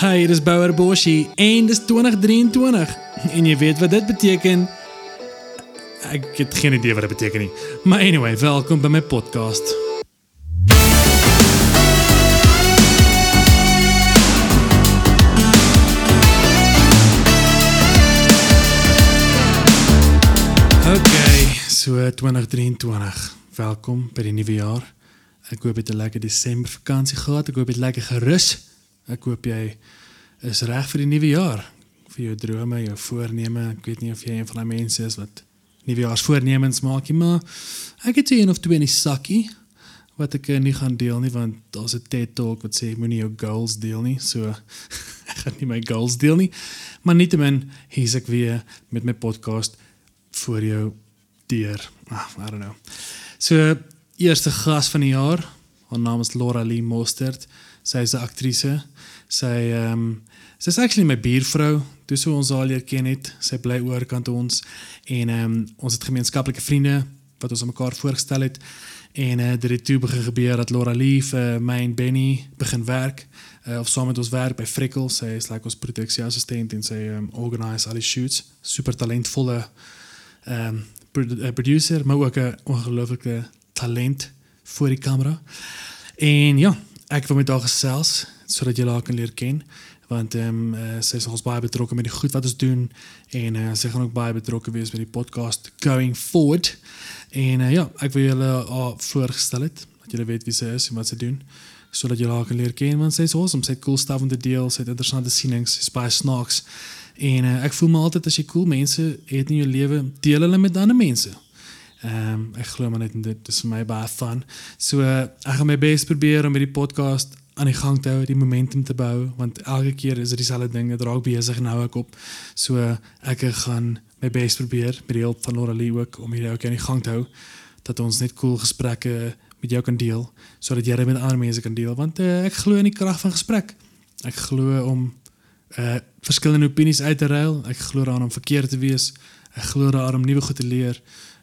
Hey, dis Bouwer Boshi en dis 2023 en jy weet wat dit beteken. Ek het geen idee wat dit beteken nie. Maar anyway, welkom by my podcast. Okay, so 2023. Welkom by die nuwe jaar. Ek hoop jy het 'n lekker Desember vakansie gehad. Ek hoop jy het lekker gerus. Ek hoop jy is reg vir die nuwe jaar. Vir jou drome, jou voorneme. Ek weet nie of jy een van daai mense is wat nuwejaarsvoornemens maak nie, maar ek het een of twee in die sakkie wat ek eh, nie gaan deel nie want daar's 'n TED Talk wat sê moenie jou goals deel nie. So ek gaan nie my goals deel nie. Maar nietemin, hier's ek weer met my podcast vir jou deur. Ah, I don't know. So eerste gas van die jaar. Haar naam is Laura Lee Mostert. Sy is 'n aktrise. Sy ehm um, sy's actually my buurvrou. Toe so ons haar leer ken het. Sy bly oorkant ons en ehm um, ons het gemeenskaplike vriende wat ons aan mekaar voorgestel het. En uh, dit het toe begin gebeur dat Laura Lee vir my en Benny begin werk. Uh, of saam met ons werk by Frikkel. Sy is like ons produksieassistent en sy um, organise al die shoots. Super talentvolle ehm um, produ producer, maar ook 'n ongelooflike talent voor die kamera. En ja, ek wil met haar gesels sodat jy haar kan leer ken want ehm um, uh, sy is ons baie betrokke met die goed wat ons doen en uh, sy gaan ook baie betrokke wees met die podcast going forward. En uh, ja, ek wil julle haar voorgestel het dat julle weet wie sy is en wat sy doen sodat julle haar kan leer ken want sy is awesome, sy het cool stuff om te deel, sy het interessante sienings, sy's baie snaaks. En uh, ek voel my altyd as jy cool mense het in jou lewe, deel hulle met ander mense. Ehm um, ek glo maar net in dit is vir my baie fun. So uh, ek gaan my bes probeer om met die podcast aan die gang te hou, die momentum te bou want elke keer is dit dieselfde ding, dit raak besig nou ek op. So uh, ek gaan my bes probeer met die hulp van Laura Lee ook om hierdie ook aan die gang te hou dat ons net cool gesprekke met jou kan deel sodat jy dit met ander mense kan deel want uh, ek glo in die krag van gesprek. Ek glo om uh verskillende opinies uit te ruil. Ek glo daaraan om verkeerd te wees. Ek glo daaraan om nuwe goed te leer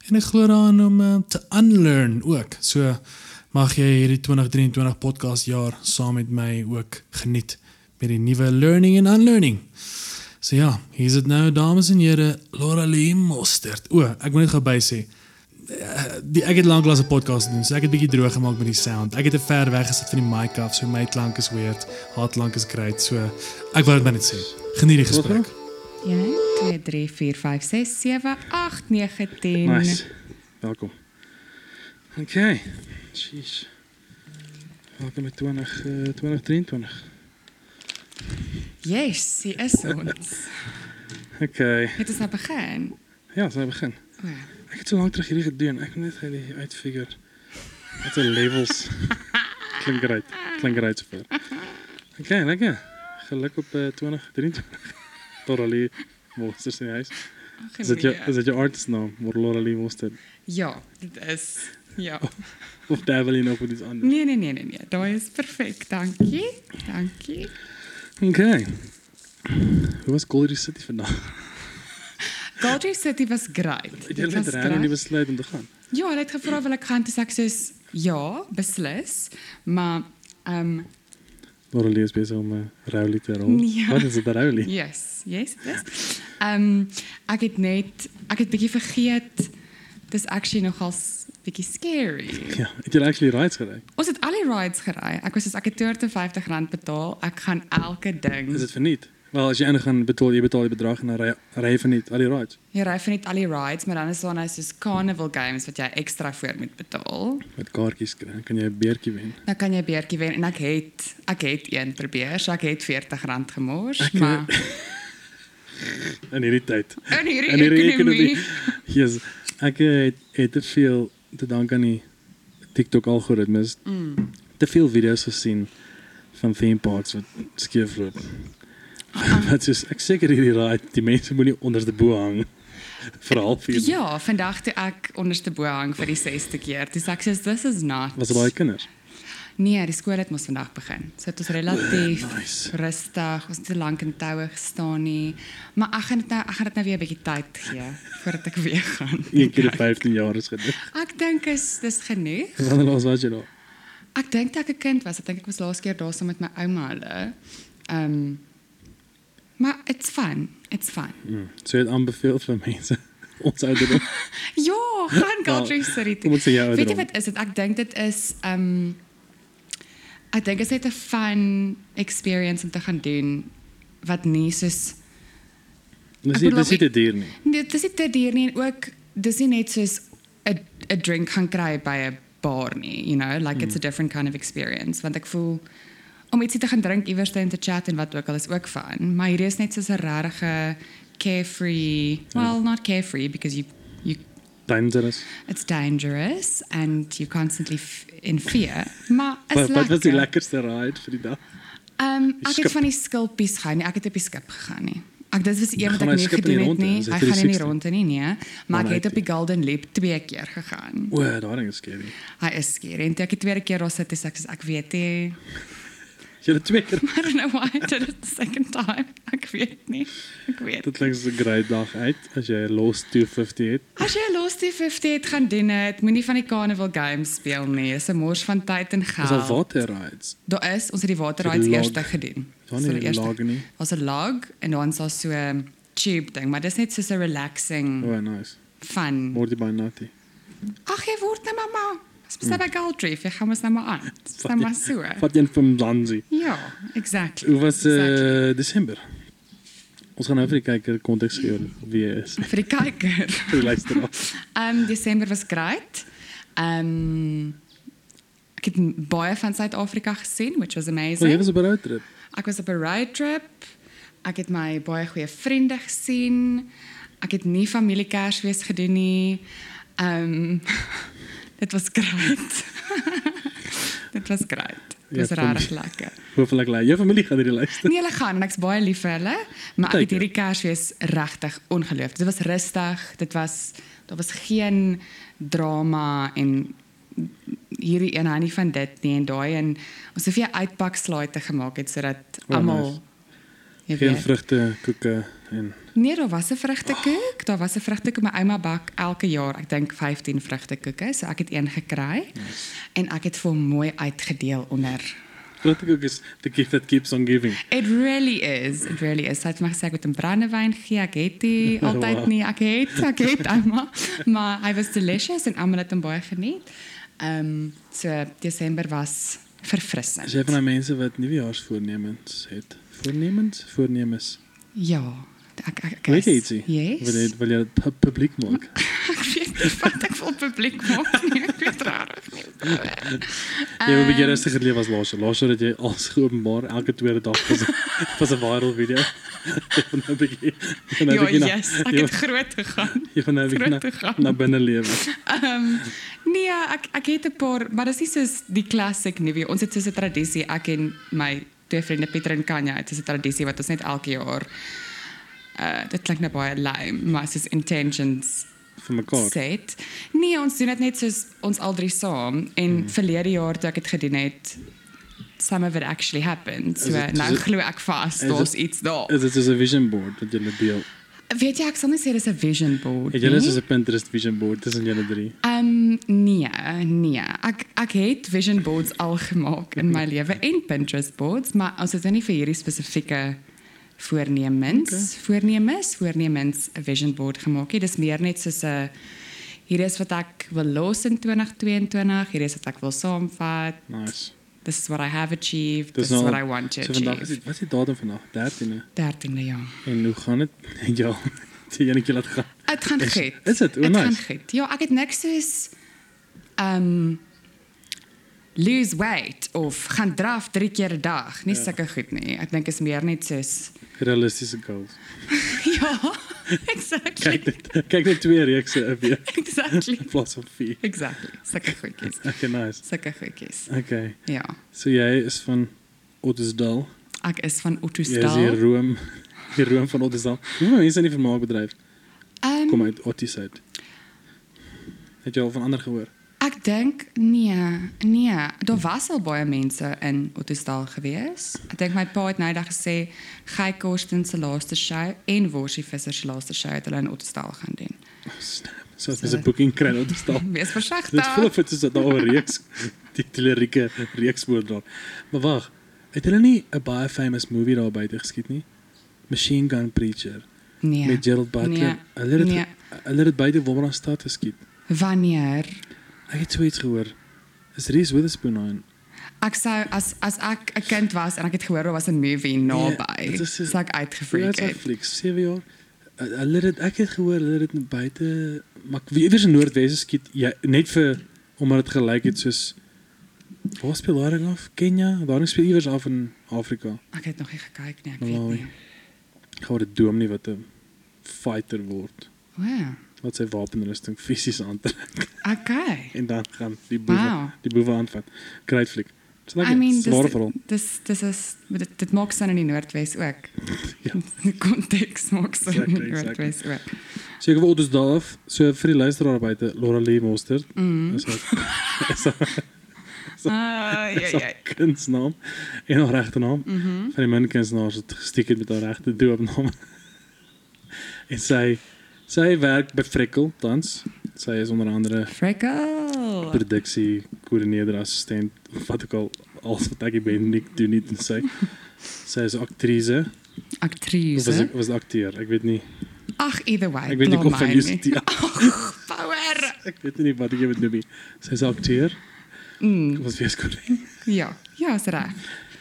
en ek glo daaraan om uh, te unlearn ook. So mag jy hierdie 2023 podcast jaar saam met my ook geniet met die nuwe learning en unlearning. So ja, hier's dit nou dames en here, Laura Lee Mostert. O, ek moet net gou by sê die ek het lanklaas 'n podcast gedoen, so ek het bietjie droog gemaak met die sound. Ek het te ver weg gesit van die mic af, so my klank is weird. Haar klank is great. So ek wou dit net sê. Geniet die gesprek. 1 2 3 4 5 6 7 8 9 10. Nice. Welkom. Okay. Jeez. Welkom by 20 uh, 2023. Yes, sie is ons. Okay. Het ons nou begin? Ja, ons gaan begin. O ja. Ek het so lank terug hierdie gedoen. Ek moet net gou die uitfigure. Wat 'n levels. Klink reg. Klink reg sover. Okay, lekker. Geluk op uh, 2023. Toralie Monsters in die huis. Ag, Is dit jou nee. is dit jou artist naam? Morloralie Monster. Ja, dit is. Ja. Of Devil jy nog met iets anders? Nee, nee, nee, nee, nee. Daai is perfek. Dankie. Dankie. Okay. Hoe was Goldie City vandag? Goldie City was great. Het Dit jy net was reg nie great. besluit om te gaan? Ja, hulle het gevra wil ek gaan toe sê ek soos ja, beslis. Maar ehm um, Morloralie is besig om 'n roulie te rol. Ja. Wat is dit 'n roulie? Yes, yes, yes. Ehm um, ek het net ek het bietjie vergeet. Dis actually nogals bietjie scary. Ja, het jy actually rides gery? Ons het al die rides gery. Ek was soos ek het R250 betaal. Ek gaan elke ding. Is dit verniet? Wel, as jy enig gaan betaal, jy betaal die bedrag en dan ry ry jy verniet al die rides Jy ry vir net al die rides, maar dan is daar nou soos carnival games wat jy ekstra voor moet betaal. met kaartjies kry. Kan jy 'n beertjie wen. Dan kan jy 'n beertjie wen en ek het ek het een probeer, so ek het R40 gemors, Ek, maar In hierdie tyd. in hierdie In hierdie ekonomie. ekonomie. Jesus, ek het, het te veel te dank aan die TikTok algoritmes. Mm. Te veel video's gesien van theme parks wat skeefloop. Wat is ek seker hierdie ride, die mense moenie onderste bo hang vir halfuur. nie. Ja, vandag toe ek onderste bo hang vir die 6ste keer. Dis ek sê this is not. Was baie kinders? Nee, die skool het mos vandag begin. So dit was relatief Oh, nice. rustig. Ons het te lank in toue gestaan nie. Maar ek gaan dit nou ek gaan dit nou weer 'n bietjie tyd gee voordat ek weer gaan. Een keer in 15 jaar is gedoen. Ek dink is dis genoeg. Wanneer laas was jy daar? Ek dink toe ek 'n kind was, ek dink ek was laas keer daar saam met my ouma hulle. Um maar it's fun. It's fun. Mm. So jy het aanbeveel vir mense ons ouderdom. Ja, gaan Galtry City toe. Ons jou Weet jy ouderdom. wat is dit? Ek dink dit is um ek dink dit is net 'n fun experience om te gaan doen wat nie soos Dis nie dis nie te duur nie. nee, dit is nie te duur nie en ook dis nie net soos 'n 'n drink gaan kry by 'n bar nie, you know, like it's a different kind of experience want ek voel om ietsie te gaan drink iewers te en te chat en wat ook al is ook fun, maar hier is net soos 'n regte carefree, well, not carefree because you you Dangerous. it's dangerous and you're constantly in fear. Maar is Wat wat was die lekker. lekkerste ride vir die dag? Ehm ek skip? het van die skulpies gaan nie. Ek het op die skip gegaan nie. Ek dit was een wat ek nie in gedoen het nie. Hy gaan in die 360? ronde nie nee, maar ek het op die Golden Leap twee keer gegaan. O, daai ding is scary. Hy is skeer en ek die tweede keer daar sit, ek soos ek weet nie. Jy het twee keer. I don't know why I did it the second time. Ek weet nie. Ek weet. Dit klink soos 'n great dag uit as jy 'n Lost 250 het. As jy 'n Lost 50 het gaan doen het, moenie van die Carnival Games speel nie. Dis 'n mors van tyd en geld. Is al water rides. Daar is, ons het die water So rides log. eers gedoen. Daar So nie eerste- lag nie. was 'n log en dan is daar so 'n tube ding, maar dis net so 'n relaxing oh, nice. fun. Morty by Natty. Ag jy word net mamma. By Galdrief, jy gaan mos nou maar aan. Dis nou maar so. Vat een van Lanzi. Ja, exactly. Hoe was uh, Exactly. Desember? Ons gaan nou vir die kyker konteks gee wie jy is. vir die kyker. Vir die luisteraar. Um Desember was great. Um ek het baie van Suid-Afrika gesien, which was O, jy amazing. was op 'n roadtrip. Ek was op 'n road trip. Ek het my baie goeie vriende gesien. Ek het nie familiekersfees gedoen nie. Um dit was great. dit was great. Dit was regtig lekker. Hopelik lei jou familie gaan hierdie luister. Nee, hulle gaan en ek's baie lief vir hulle, maar ek Kyk, het hierdie Kersfees regtig ongelooflik. Dit was rustig. Dit was daar was geen drama en hierdie een hy nie van dit nie en daai en ons het vir uitpak slaaite gemaak het sodat Oh, almal jy Geen weet. vrugte, koeke en Nee, daar was 'n vrugtekoek. Daar was 'n vrugtekoek. My ouma bak elke jaar, ek dink 15 vrugtekoeke. So ek het een gekry. En ek het vir hom mooi uitgedeel onder. vrugtekoek is the gift that keeps on giving. It really is. It really is. Sy het my gesê ek moet 'n brandewyn gee. Ek het nie altyd nie. Ek het, ek het ouma. Maar hy was delicious en almal het hom baie geniet. Ehm um, so Desember was verfrissend. Is jy van daai mense wat nuwejaarsvoornemens het? Voornemens, voornemens. Ja. Ek ek ek Weet ietsie? Yes. Wil jy wil jy dit pu- publiek maak? Ek weet nie wat ek wil publiek maak nie. Ek weet regtig nie. Jy wil 'n bietjie rustiger lewe as laas jaar. Laas jaar het jy alles geopenbaar elke tweede dag was was 'n viral video. Van nou 'n bietjie jy van nou 'n Ja, yes, ek het groot gegaan. jy van nou 'n bietjie groot na, na binne lewe. Ehm nee, ek ek het 'n paar, maar dis nie soos die classic nie. Ons het soos 'n tradisie, ek en my twee vriende Pieter en Kanya, dit is 'n tradisie wat ons net elke jaar dit klink nou baie lame, maar soos intentions vir mekaar. set. Nee, ons doen dit net soos ons al drie saam en mm. verlede jaar toe ek dit gedoen het some of it actually happened. So Is dit- is nou dit- glo ek vas, is daar's dit- iets daar. Is dit soos 'n vision board wat jy deel? Weet jy, ek sal nie sê dis 'n vision board Het jy soos 'n Pinterest vision board tussen julle drie? Um nee, nee. Ek ek het vision boards al gemaak in my lewe en Pinterest boards, maar ons het nou nie vir hierdie spesifieke voornemens, okay. voornemens, voornemens 'n vision board gemaak nie. Dis meer net soos 'n hier is wat ek wil los in 2022, hier is wat ek wil saamvat. Nice. This is what I have achieved. This is nou- what I want to So vandag is achieve. dit wat is die datum vandag? 13de. 13de jaar. En hoe gaan dit? Ja. Jy enetjie laat gaan. Gaan Is- goed. is dit? O, Dit gaan nice. goed. Ja, ek het niks soos um lose weight of gaan draf 3 keer 'n dag. Nie Ja. sulke goed nie. Ek dink is meer net soos Realistiese goals. ja, exactly. Kyk dit. Kyk net twee reekse 'n week exactly. plaas van vier. Exactly. Sulke goedjies. Okay, nice. Sulke goedjies. Okay. Ja. So jy is van Ottosdal. Ek is van Jy is hier Room. Die Room van Ottosdal. Hoe mense in die vermaakbedryf Um, kom uit Otties uit? Het jy al van ander gehoor? Ek dink nee, nee, daar was al baie mense in Ottosdal gewees. Ek dink my pa het nou eendag gesê Guy Korsten se laaste show en Worsie Visser se laaste show hulle in Ottosdal gaan doen. Snap. So as 'n boeking kry in Ottosdal. Wees Dit versigtig. voel of dit is dat daar 'n reeks lirieke reeks word daar. Maar wag, Het hulle nie 'n baie famous movie daar buite geskiet nie? Machine Gun Preacher Nee. met Gerald Butler. Nee. Hulle het dit Nee. hulle het dit buite Wolmaranstad geskiet. Wanneer? Ek het so iets gehoor. Is Reese Witherspoon aan? Ek sou as as ek 'n kind was en ek het gehoor daar was 'n movie naby, dit is 'n- sou ek Hoe uitgefreak het. Netflix 7 jaar. Hulle het ek het gehoor hulle het dit buite maar ek iewers in Noordwes skiet ja, net vir omdat dit gelyk het soos Waar speel daar af? Kenia? Daar speel iewers af in Afrika. Ek het nog nie gekyk nie, ek Malawi. weet nie. Gaan dit doom nie wat 'n fighter word. Wow. Wat sy wapenrusting fisies aantrek okay. en dan gaan die boewe Wow. die. Kruitfliek. Dis I mean, dis dis dis is dit, dit maak sin in die Noordwes ook. Ja. Die konteks maak sin in die exactly. Noordwes ook. So ek wil dus daar af. So vir die luisteraar buite Laura Lee Monster. Mm. Is haar is haar Ah, is haar en haar regte naam. Mhm. Van die min kunstenaars het gestiek het met haar regte doopnaam. en sy sy werk by Frekkel tans. Sy is onder andere Freckle. produksie koördineerder assistent wat ook al alles wat ek ben nie doen nie en sy sy is aktrise of was Aktrise. ek was akteur ek weet nie Ag, either way. ek weet nie of van nie. die Power. ek weet nie wat ek moet noem nie sy is akteur Mm, was weer skoon ja, ja, is reg.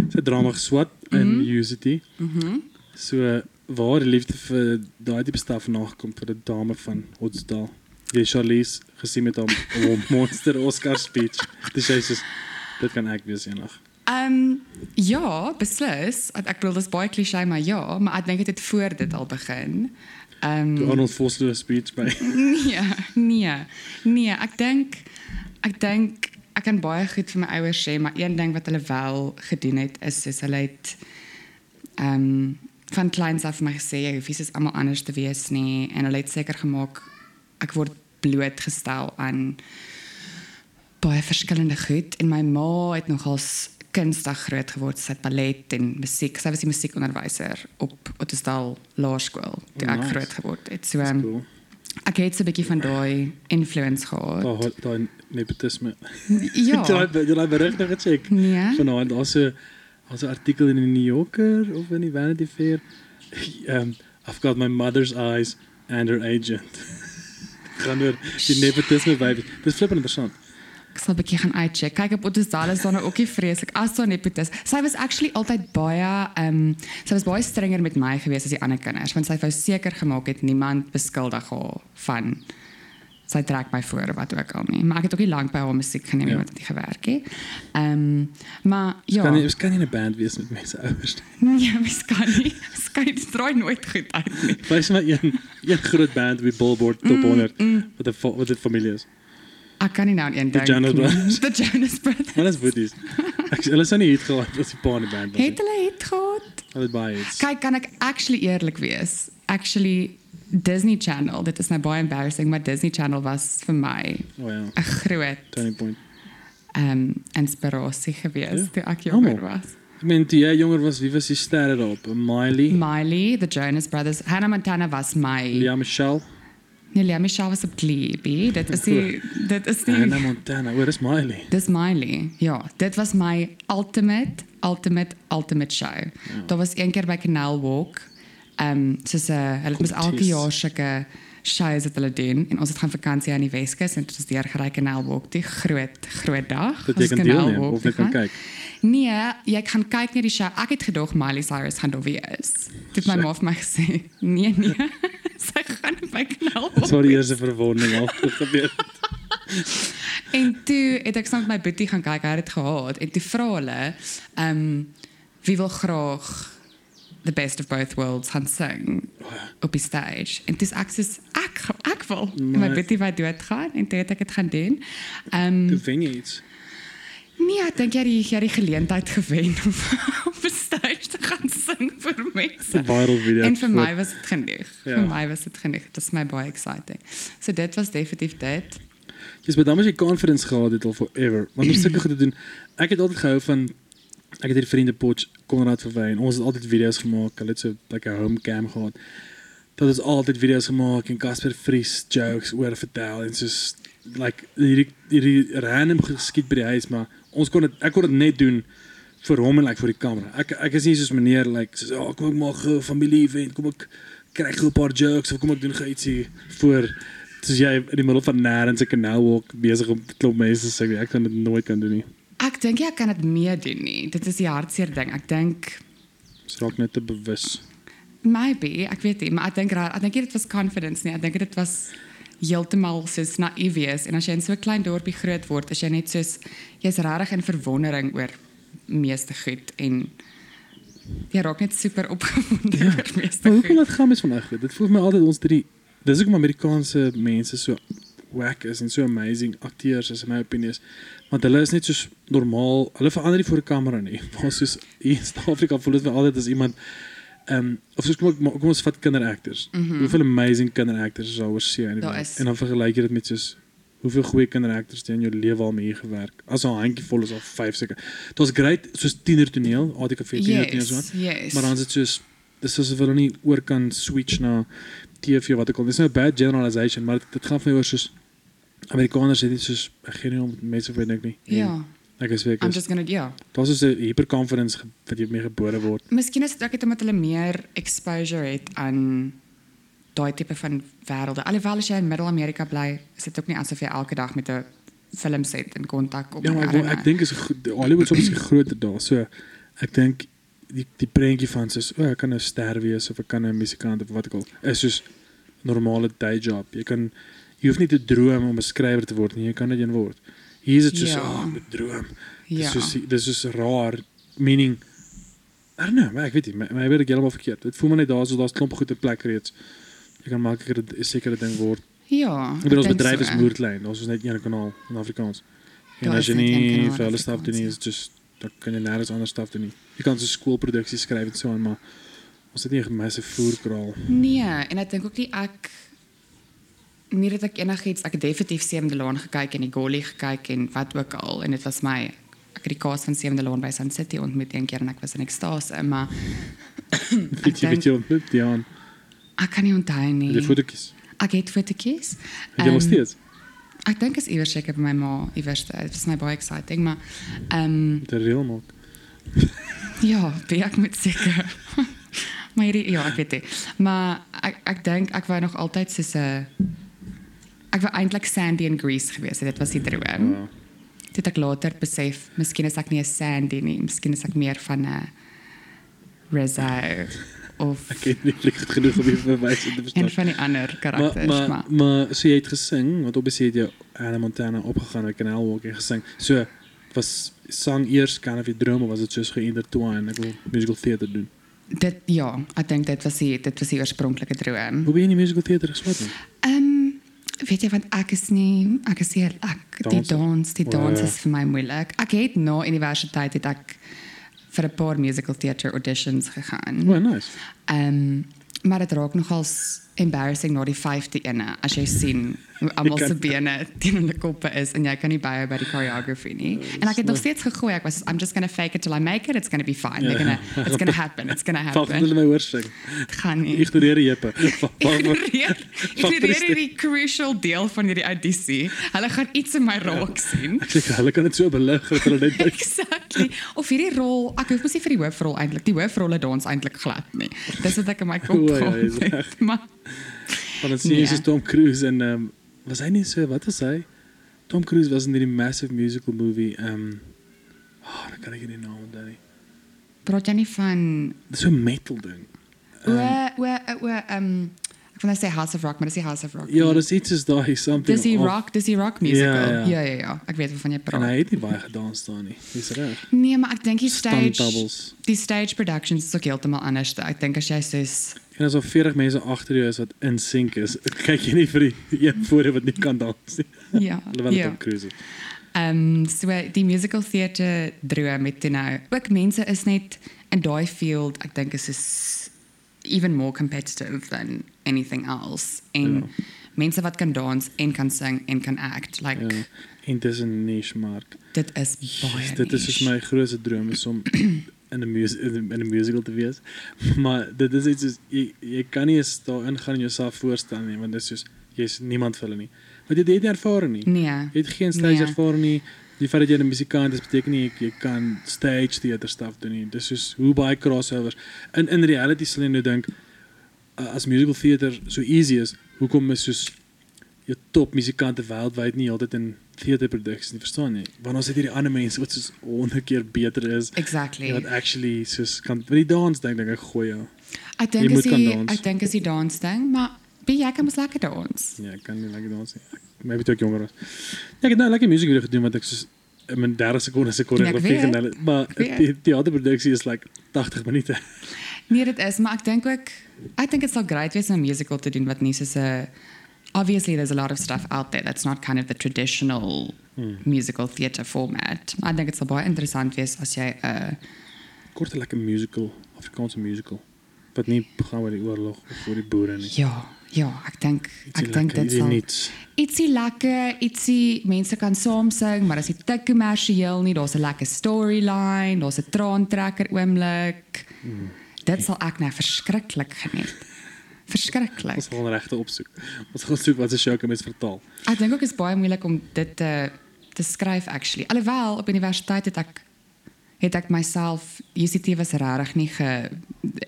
sy drama geswat in UCT Mhm. so waar die liefde vir daai tipe staf nagekom vir 'n dame van Hotsdal jy Charlize gesien met haar haar monster Oscar speech dis sê dit kan ek wees eendag Ehm um, ja, beslis. Ek bedoel dis baie klise maar ja, maar ek dink dit het voor dit al begin. Ehm die Arnold Vosloo speech by nee, nee. Nee, ek dink ek dink ek kan baie goed vir my ouers sê, maar een ding wat hulle wel gedoen het is soos hulle het ehm um, van kleins af vir my gesê jy hoef soos almal anders te wees nie en hulle het seker gemaak ek word blootgestel aan baie verskillende goed en my ma het nogals kunstig groot geword sy het ballet en musiek sy was die musiekonderwyser op Ottosdal Laerskool toe Oh, ek nice. groot geword het so um, cool. ek het so 'n bietjie van daai influence gehad Daar daar nepotisme. ja Jy jy het berig nog gecheck. nee Vanaand daar's 'n daar's 'n artikel in die New Yorker of in die Vanity Fair. Um I've got my mother's eyes and her agent. Gaan oor die nepotisme baby. Dis flippend interessant. Ek sal 'n bietjie gaan uitcheck. Kyk op Ottosdal is daar nou ook nie vreeslik as daar nepotis. Sy was actually altyd baie ehm um, sy was baie strenger met my gewees as die ander kinders want sy wou seker gemaak het niemand beskuldig haar van sy trek my voor wat ook al nie. Maar ek het ook nie lank by haar musiek geneem Ja. het nie gewerk nie. Ehm um, maar ja. Kan jy kan nie 'n band wees met mense ouers nie. Ja, mens kan nie. Dit draai nooit goed uit nie. Wys my een een groot band met Billboard top 100 wat 'n wat dit familie is. Ek kan nie nou een The dink. Jonas. Brothers. The Jonas Brothers. Maar dis boeties. Ek hulle sou nie hier gehad as die pa in die band was. Het hulle het gehad? Hulle het baie iets. Kyk, kan ek actually eerlik wees? Actually Disney Channel, dit is nou baie embarrassing, maar Disney Channel was vir my O ja. 'n groot Turning point. ehm um, inspirasie gewees Ja, toe ek jonger was. Ek meen toe jy jonger was, wie was die sterre daarop? Miley, Miley, the Jonas Brothers, Hannah Montana was my. Lea Michele, Nee, Lea Michele was op Glee. B. Dit is die dit is die Hannah Montana. O, dis Miley. Dis Miley. Ja, dit was my ultimate ultimate ultimate show. Ja. Daar was een keer by Canal Walk. Ehm um, soos 'n hulle het mos elke jaar sulke shows wat hulle doen en ons het gaan vakansie aan die Weskus en dit was deur gery Canal Walk, die groot groot dag. Kan Canal deelneem of net gegaan. kyk. Nee, jy kan kyk na die show. Ek het gedog Miley Cyrus gaan daar wees. Dit my ma vir my gesê, nee nee. Sy gaan by Dis Walk. waar die eerste verwondering al gebeur. En toe het ek saam met my boetie gaan kyk, hy het dit gehad en toe vra hulle, ehm um, wie wil graag the best of both worlds gaan sing op die stage. En dis ek sê ek ek wil. En my boetie wou doodgaan en toe het ek dit gaan doen. Ehm Toe wen jy iets. nee, ek dink jy het die jy die geleentheid gewen om op 'n stage te gaan sing vir mense. Viral video. En vir my was dit genoeg. Ja. Vir my was dit genoeg. Dit is my baie exciting. So dit was definitief dit. Jy's by dames jy conference gehad het al forever. Want om sulke goed te doen. Ek het altyd gehou van ek het hierdie vriende Potch Konrad verwyn. Ons het altyd video's gemaak. Hulle het so like 'n home cam gehad. Dat ons altyd video's gemaak en Casper Vries jokes oor vertel en soos like hierdie hierdie random geskied by die huis, maar ons kon dit ek kon dit net doen vir hom en like vir die kamera. Ek ek is nie soos meneer like soos oh, kom ek maak 'n familie event, kom ek kry gou 'n paar jokes of kom ek doen gou ietsie voor soos jy in die middel van nêrens 'n canal walk besig om klop mense sê ek kan dit nooit kan doen nie. Ek dink jy kan dit meer doen nie. Dit is die hartseer ding. Ek dink Dis raak net te bewus. maybe, ek weet nie, maar ek dink ek dink dit was confidence nie. Ek dink dit was heeltemal soos naïef wees en as jy in so 'n klein dorpie groot word, is jy net soos jy's regtig in verwondering oor meeste goed en jy raak net super opgewonde ja. oor meeste Maar hoekom goed. laat gaan mens van uit? Dit voel my altyd ons drie dis hoekom Amerikaanse mense so whack is en so amazing akteurs is in my opinie is want hulle is net soos normaal. Hulle verander nie voor 'n kamera nie. Maar soos hier in Suid-Afrika voel dit vir altyd as iemand ehm um, of soos kom, ek, kom ons vat kinderactors. Mm -hmm. Hoeveel amazing kinderactors is daar oor see die is. En dan vergelyk jy dit met soos hoeveel goeie kinderactors het jy in jou lewe al mee gewerk? As 'n handjie vol is of 5 seker. Dit was great soos tienertoneel, ATKV tienertoneel so. Yes, yes. Maar dan is dit soos dis asof hulle nie oor kan switch na TV wat ek al. Dis nou 'n bad generalization, maar dit, dit gaan vir my oor soos Amerikaners het nie soos ek gee nie om mense vir dink nie. En ja, Ek is weet I'm just going to ja. daar's so 'n hyperconfidence wat jy mee gebore word. Miskien is dit ook net omdat hulle meer exposure het aan daai tipe van wêrelde. Alhoewel as jy in Middel-Amerika bly, is dit ook nie asof jy elke dag met 'n filmset in kontak kom. Ja, maar ek, ek know. dink is Hollywood obviously groter daar. So ek dink die die prentjie van soos o, oh, ek kan 'n ster wees of ek kan 'n musikant of wat ook al. Is soos normale day job. Jy kan jy hoef nie te droom om 'n skrywer te word nie. Jy kan dit een word. Hier is dit soos Ja. ja. oh, ek droom. ja. Dis soos dis is raar meaning I don't know, maar ek weet nie, my, my weet ek heeltemal verkeerd. Dit voel my net daar so daar's klomp goeie plek reeds. Jy kan makliker 'n sekere ding word. ja. Ek bedoel ons bedryf so. is moerklein. Ons is net een kanaal in Afrikaans. En as is jy net nie vir hulle staf doen nie, is Afrikaans, dit just dan kan jy nêrens anders staf doen nie. Jy kan so skoolproduksie skryf en so aan, maar ons het nie 'n massive voerkraal. Nee, en ek dink ook nie ek nie dat ek enigiets ek het definitief Sewende Laan gekyk en die Golly gekyk en wat ook al en dit was my ek het die kaas van Sewende Laan by Sun City ontmoet een keer en ek was in ekstase, maar dink- weet jy ontmoet Dian? ek kan nie onthou nie. Die fotootjies. Ek het fotootjies. Het jy Ehm, steeds? Ek dink is iewers seker by my ma iewers. Dit was my baie exciting, maar ehm um, Met 'n reël maak. ja, baie ek moet seker. Maar hierdie ja, ek weet nie. Maar ek ek dink ek wou nog altyd soos 'n ek wou eintlik Sandy in Greece gewees het. Dit was die droom. Ja. Dit het ek later besef, miskien is ek nie 'n Sandy nie, miskien is ek meer van 'n Rizzo of Ek ken nie fliek goed genoeg om dit te bewys en te een verstaan. van die ander Maar karakters, maar maar, maar so jy het gesing, want obviously het jy Anna Montana opgegaan met Canal Walk en gesing. So was sang eers kind of je droom of was dit soos geïntertwine? Ek wil musical theater doen. Dit ja, ek dink dit was die dit was die oorspronklike droom. Hoe ben jy in die musical theater geswat nie? Ehm um, weet jy want ek is nie ek is hier ek die dans, die dans ja. is vir my moeilik. Ek het na universiteit het ek vir 'n paar musical theatre auditions gegaan. O, oh, nice. Ehm maar dit raak nogals embarrassing na die 5de ene as jy sien almal se bene teen hulle koppe is en jy kan nie byhou by die choreography nie. En ek het nog steeds gegooi. Ek was I'm just going to fake it till I make it. It's going to be fine. They're going to it's going to happen. It's going to happen. hulle my hoor sing. Dit gaan nie. Ignoreer die jippe. Ignoreer ignoreer hierdie crucial deel van hierdie audisie. Hulle gaan iets in my raak sien. Ek sê hulle kan dit so belig dat hulle net Exactly. Of hierdie rol, ek hoef mos nie vir die hoofrol eintlik. Die hoofrolle dans eintlik glad nie. Dis wat ek in my kop het. Maar Want dan sien jy Nee. soos Tom Cruise en um, was hy nie so wat was hy? Tom Cruise was in die massive musical movie ehm um, oh, dan kan ek nie naam onthou nie. praat jy nie van so metal ding. o o o ehm ek wil net sê House of Rock, maar dis nie House of Rock. Ja, nie. dis iets is daai something. dis die rock, dis die rock musical. Ja, Ja ja. ja ja, ek weet waarvan jy En praat. hy het nie baie gedans daar nie. Dis reg. Nee, maar ek dink die stage die stage productions is ook heeltemal anders. Ek dink as jy soos En al 40 mense agter jou is wat in sync is, kyk jy nie vir die een voor wat nie kan dans nie. ja. Alhoewel dit ja. Cruise is. Ehm um, so die musical theatre droom met nou. Ook mense is net in daai field, ek dink is is even more competitive than anything else. En Ja. mense wat kan dans en kan sing en kan act, like Ja. En dis 'n niche mark. dit is baie. Yes, dit is my grootste droom is om in 'n in 'n musical te wees. Maar dit is iets soos jy jy kan nie eens daarin gaan en jouself voorstel nie want dit is soos jy's niemand vir hulle nie. Want jy het nie ervaring nie. Nee. Jy het geen stage Nee. ervaring nie. die feit dat jy 'n musikant is beteken nie jy, jy kan stage theater stuff doen nie. Dis soos hoe baie crossovers. In in reality sal jy nou dink uh, as musical theater so easy is, hoekom is soos jou top musikante wêreldwyd nie altyd in theaterproduksies nie, verstaan jy? Want ons het hierdie ander mense wat soos 100 keer beter is. Exactly. Wat actually soos kan vir die dans dink dink ek gooi. Ek Jy dink is die dans. ek dink is die dans ding, maar wie jy kan mos lekker dans. Ja, ek kan nie lekker dans nie. Maybe toe ek jonger was. Ja, ek het nou lekker musiek video gedoen wat ek soos in mijn 30 seconden se koreografie gedaan het. Maar die theaterproduksie is like 80 minute. Nee, dit is, maar ek dink ook ek dink dit sal great wees om 'n musical te doen wat nie soos 'n obviously there's a lot of stuff out there that's not kind of the traditional musical theatre format. Ek dink dit sal baie interessant wees as jy 'n Korte lekker musical, Afrikaanse musical. Wat nie gaan oor die oorlog of oor die boere nie. ja, ja, ek dink ek dink dit sal ietsie lekker, ietsie mense kan saam sing, maar dit is nie te kommersieel nie. Daar's 'n lekker storyline, daar's 'n traantrekker oomblik. Hmm. Dit sal ek nou verskriklik geniet. Verskriklik. Ons gaan regte opsoek. Ons gaan soek wat show kan mens vertaal. Ek dink ook is baie moeilik om dit te te skryf actually. Alhoewel op universiteit het ek het ek myself UCT was regtig nie ge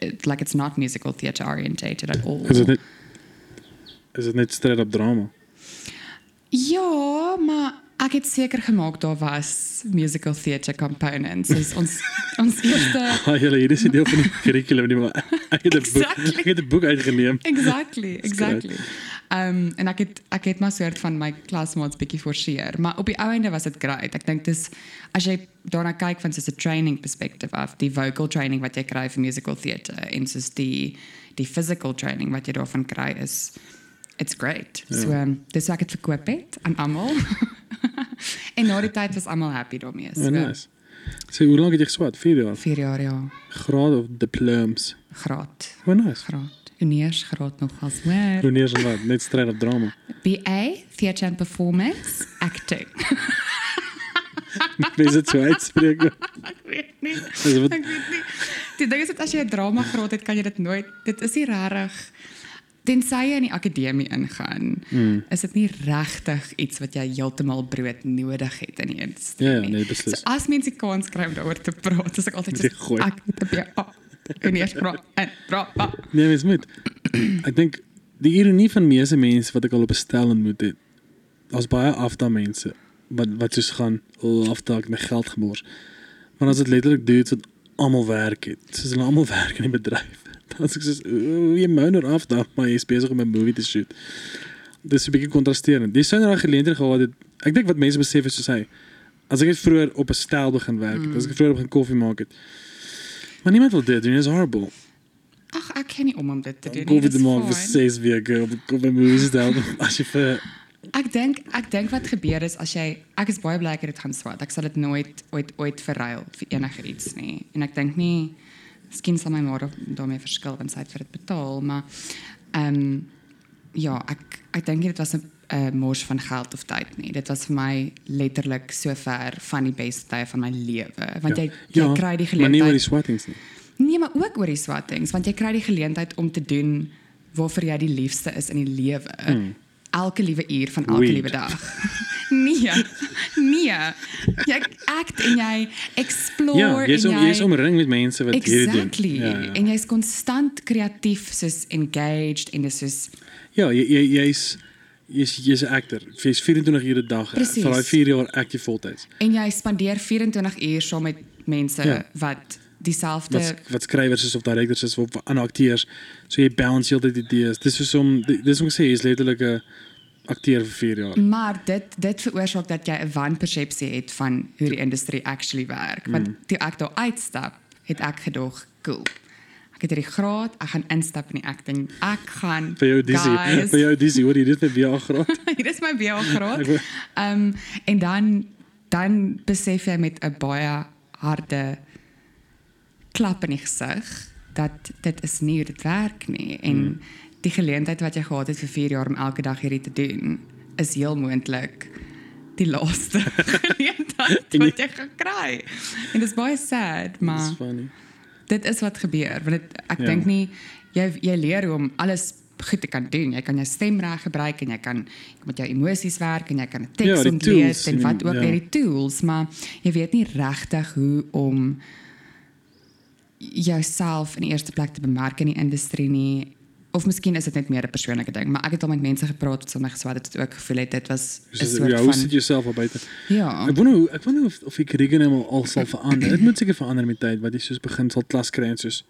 it- like it's not musical theatre orientated at all. Is dit net Is dit net straight up drama? Ja, maar ek het seker gemaak daar was musical theatre components. Ons ons eerste Ah, julle hier is 'n deel van die nie, maar ek het 'n boek Exactly. ek het 'n boek uitgeneem. Exactly, exactly. Um en ek het ek het maar soort van my klasmaats bietjie forceer, maar op die ou einde was dit great. Ek dink dis as jy daarna kyk van soos 'n training perspective af, die vocal training wat jy kry vir musical theatre en soos die die physical training wat jy daarvan kry is it's great. Ja. So um, dis wat ek het verkoop het aan almal. en na die tyd was almal happy daarmee. So Oh, nice. So hoe lank het jy geswat? 4 jaar. 4 jaar ja, Graad of diplomas. graad. Oh nice. Graad. Uniers graad nog as. Hoe neer is wat? Net straight up drama. BA, Theatre and Performance, Acting. Mens dit so uitspreek. ek weet nie. Is wat Ek weet nie. Die ding is dat as jy 'n drama graad het, kan jy dit nooit. Dit is nie regtig tensy jy in die akademie ingaan, Mm. is dit nie regtig iets wat jy heeltemal brood nodig het in die industrie Ja, ja, nie. nee, beslis. So as mense kans kry om daaroor te praat, is ek altyd so ek het 'n BA. En eers praat en drama. Nee, mens moet. Ek dink die ironie van meeste mense wat ek al op 'n stel ontmoet het, daar's baie afda mense wat wat soos gaan oh, afdak met geld gemors. Maar as dit letterlik dudes wat almal werk het, soos hulle almal werk in die bedryf. Dan is ek soos oh, jy moet nou afdak, maar jy is besig om 'n movie te shoot. Dis 'n bietjie kontrasterend. Dis sou nou 'n geleentheid gehad het. Ek dink wat mense besef is soos hy as ek net vroeër op 'n stel begin werk het, as ek vroeër begin koffie maak het. Maar niemand wil dit doen, dit is horrible. Ag, ek ken nie om om dit te doen nie. Koffie te dis maak vir fine. 6 weke op op 'n movie stel as jy vir Ek dink ek dink wat gebeur is as jy ek is baie bly ek het dit gaan swat. Ek sal dit nooit ooit ooit verruil vir enige iets nie. En ek dink nie miskien sal my ma daar- daarmee verskil want sy het vir dit betaal, maar ehm ja, ek ek dink dit was 'n 'n mors van geld of tyd nie. Dit was vir my letterlik so ver van die beste tye van my lewe, want jy jy kry die Maar nie oor die geleentheid. swattings nie. Nee, maar ook oor die swattings, want jy kry die geleentheid om te doen waarvoor jy die liefste is in die lewe. Hmm. Elke liewe uur van elke liewe dag. nee. Nee. Jy act en jy explore Ja, om jy jy's omring met mense wat hierdie doen. Exactly. Ja, ja. En jy's konstant kreatief soos engaged en dis soos ja, jy jy jy's jy's jy's 'n actor. Jy's 24 ure 'n dag Precies. vir daai 4 jaar actief voltyds. en jy spandeer 24 uur saam met mense Ja. wat dieselfde Wat wat skrywers is of direkteurs is of ander akteurs. So jy bounce heeltyd idees. Dis soos om dis om te sê jy's letterlik 'n akteur vir 4 jaar. Maar dit dit veroorsaak dat jy 'n wanpersepsie het van hoe die industrie actually werk. Want Mm. toe ek daar uitstap, het ek gedog, cool. Ek het hierdie graad, ek gaan instap in die acting. Ek gaan Vir jou guys, vir jou audisie, hoor jy dit met BA graad? hier is my BA graad. Ehm um, en dan dan besef jy met 'n baie harde klap in die gesig dat dit is nie dit werk nie en Hmm. die geleentheid wat jy gehad het vir 4 jaar om elke dag hierdie te doen is heel moontlik die laaste geleentheid En jy- wat jy gaan kry. En dit is baie sad, maar Dis funny. dit is wat gebeur want dit, ek Ja. dink nie jy jy leer hoe om alles goed te kan doen. Jy kan jou stem reg gebruik en jy kan met jou emosies werk en jy kan 'n teks Ja, ontleed en wat ook ja. ja. die tools, maar jy weet nie regtig hoe om jouself in die eerste plek te bemark in die industrie nie. Of miskien is dit net meer 'n persoonlike ding, maar ek het al met mense gepraat wat sommer gesê het dit ook gevoel het dit was 'n Dus, soort ja, hoe van sit jouself al buite? ja. Ek wonder hoe ek wonder of of die curriculum al sal verander. Dit moet seker verander met tyd wat jy soos begin sal klas kry en soos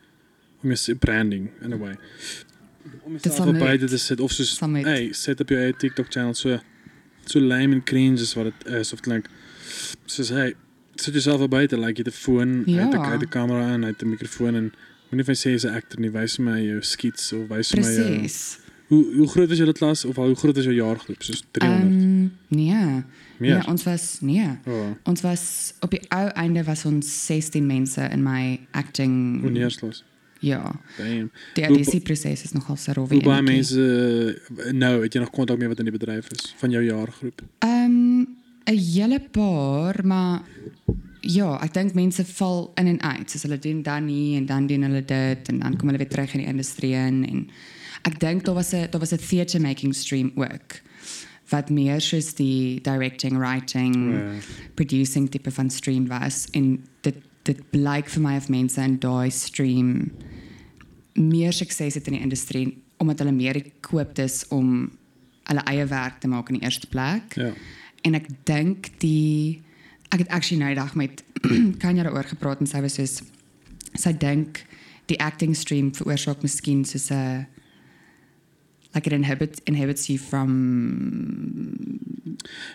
om jou branding in a way. Om jouself buite te sit of soos hey, set jou eie TikTok channel so so lame en cringe is wat dit is of klink. Soos hey, sit jouself op buite like jy het 'n foon, Ja. uit 'n kamera aan, uit 'n mikrofoon en moenie vir sê jy's 'n actor nie, wys my jou skits of wys my jou Presies. Hoe hoe groot was julle klas of hoe groot is jou jaargroep? Soos 300. Ehm um, nee. Meer. Nee, ons was nee. Oh, Ons was op die ou einde was ons 16 mense in my acting. hoe neerslos. Ja. Damn. Die audisie proses is nogal se rowwe. Hoe baie mense uh, nou het jy nog kontak mee wat in die bedryf is van jou jaargroep? Ehm um, 'n hele paar, maar ja, ek dink mense val in en uit. Soos hulle doen dan nie en dan doen hulle dit en dan kom hulle weer terug in die industrie in en ek dink daar was 'n daar was 'n theatre making stream ook wat meer soos die directing, writing, Ja. producing tipe van stream was en dit dit blyk vir my of mense in daai stream meer sukses het in die industrie omdat hulle meer equipped is om hulle eie werk te maak in die eerste plek. Ja. En ek dink die ek het actually nou die dag met Kanya daaroor gepraat en sy was soos sy dink die acting stream veroorsaak miskien soos 'n like it inhibit inhibits you from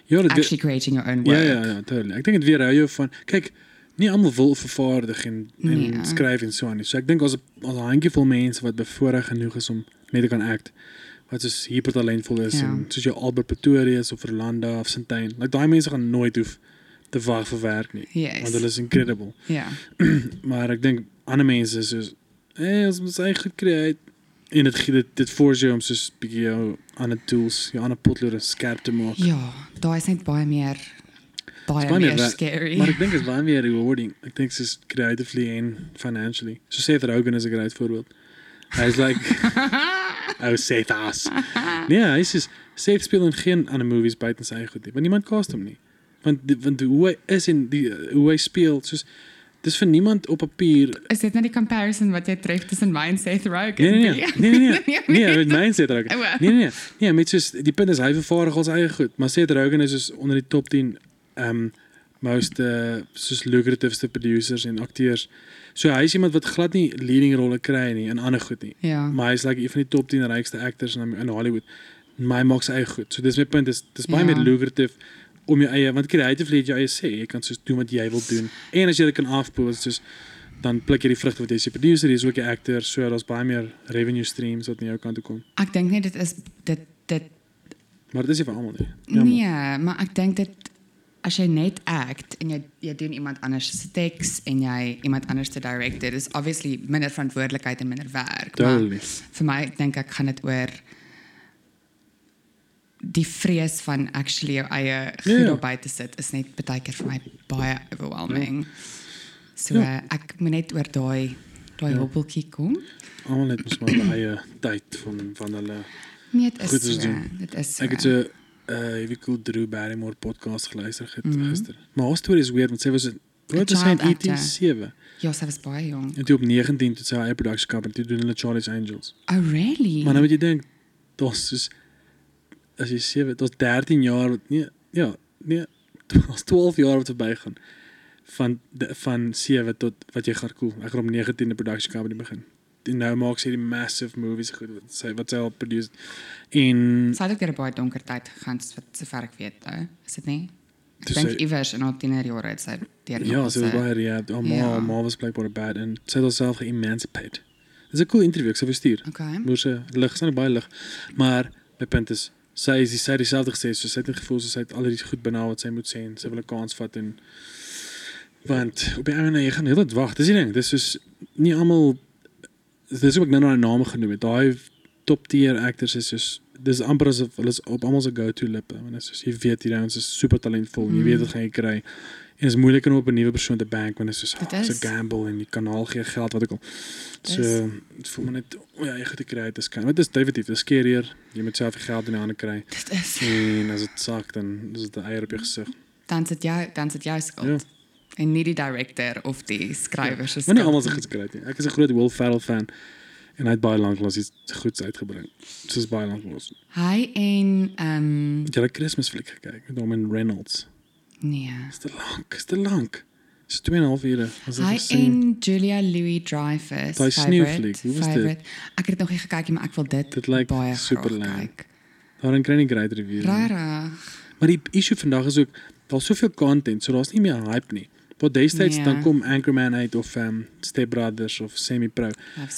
Ja, actually creating your own ja, work. ja, ja, totally. Ek dink dit weerhou jou van kyk, nie almal wil vervaardig en en Nee. skryf en so aan nie. So ek dink as 'n as 'n handjievol mense wat bevoorreg genoeg is om net te kan act wat soos hypertalentvol is Ja. en soos jou Albert Pretorius of Orlando of Sintyn. Like daai mense gaan nooit hoef te wag vir werk nie. Yes. Want hulle is incredible. Ja. Maar ek dink ander mense is soos hey, ons moet goed en dit dit dit force jou om soos bietjie jou ander tools, jou ander potlood skerp te maak. Ja, daai is net baie meer baie, baie meer scary. Maar ek dink is baie meer rewarding. Ek dink soos creatively en financially. So Seth Rogen is 'n great voorbeeld. Hy's like Oh Seth as. Nee, hy's soos Seth speel in geen ander movies buite sy eie goed nie. Want niemand cast hom nie. Want want hoe hy is en die hoe hy speel, soos dis vir niemand op papier is dit net die comparison wat jy tref tussen my en Seth Rogen? Nee nee nee. Nee nee. Nee, nee met my Seth Rogen. O, wow. Nee nee. Nee, met soos die punt is hy vervaardig sy eie goed, maar Seth Rogen is soos onder die top 10 um most uh, soos lucrativeste producers en akteurs. So hy is iemand wat glad nie leading rolle kry nie in ander goed nie. Ja. Maar hy's like een van die top 10 rykste actors in in Hollywood. Maar hy maak sy eie goed. So dis my punt is dis baie Ja. meer lucrative om jou eie want creatively het jy eie sê. Jy kan soos doen wat jy wil doen. En as jy dit kan afpool is soos dan pluk jy die vrugte wat jy is die producer, jy is ook 'n actor, so daar's baie meer revenue streams wat na jou kant toe kom. Ek dink net dit is dit dit Maar dit is nie vir almal nie. Jammer. nee, maar ek dink dit as jy net act en jy jy doen iemand anders se teks en jy iemand anders te direct, dit is obviously minder verantwoordelikheid en minder werk. Totally. My ek dink ek gaan dit oor die vrees van actually jou eie goed ja. op buite sit is net baie keer vir my baie overwhelming. So Ja. uh, ek moet net oor daai daai Ja. hobbeltjie kom. Almal het mos maar eie tyd van van hulle. Nee, dit is Goed is so. doen. Dit is so. Ek het so uh wie cool Drew Barrymore podcast geluister get, Mhm. gister. Maar haar storie is weird want sy was wat is sy in child actor. 87 Ja, sy was baie jong. en toe op 19 toe sy haar eie production company toe doen hulle Charlie's Angels. Oh really? Maar nou moet jy dink, dit is as jy 7, dit is 13 jaar wat nee, ja, nee, dit 12 jaar wat verbygaan van de, van 7 tot wat jy gaan cool. Ek gaan op 19de production company begin. En nou maak sy die massive movies goed wat sy wat sy al produce. En Sy het ook deur 'n baie donker tyd gegaan wat sover ek weet, ou. Is dit nie? Ek dink sy- iewers in haar tienerjare het sy deur ja, sy was sy- baie rehab. Haar ma, Ja. haar ma was blijkbaar bad en sy het haarself geëmancipate. Dis 'n cool interview ek sou verstuur. Okay. Moer se lig, sy het baie lig. Maar my punt is sy is die sy dieselfde gesê, so sy het nie gevoel sy het al hierdie goed binne wat sy moet sê en sy wil 'n kans vat en want op die einde jy gaan heeltyd wag. Dis die ding, dis soos nie almal dis ook nou nou name genoem het. Daai top tier actors is soos dis amper asof hulle op almal se go-to lippe want dit is soos jy weet hierdie ouens is super talentvol. Mm. Jy Mm. weet wat gaan jy kry En is moeiliker om op 'n nuwe persoon te bank want dit is so Dit oh, so gamble en die kanaal gee geld wat ek al. So dit voel my net o ja, jy goed te kry uit is kan. Dit is definitief, dit is scarier. Jy moet self geld in die hande kry. Dit is En as dit sak dan is dit 'n eier op jou gesig. dan sit jou dan sit jou skuld. En nie die director of die skrywer se Maar skuld. nie almal se goed gekry nie. Ek is 'n groot Will Ferrell fan en hy het baie lank lank iets goeds uitgebring. Soos baie lank was. Hy en ehm Het jy 'n Kersfees fliek gekyk met hom en Reynolds? nee. Dis te lank, is te lank. Dis 2 en 'n half ure. Hy en Julia Louis Dreyfus. Daai sneeufliek, hoe was dit? Ek het dit nog nie gekyk nie, maar ek wil dit, Dit lyk baie super lekker. kyk. Daarin kry jy great reviews. nie. Rarig. Maar die issue vandag is ook daar's soveel content, so daar's nie meer hype nie. Wat destyds Nee. dan kom Anchorman uit of um, Step Brothers of Semi Pro.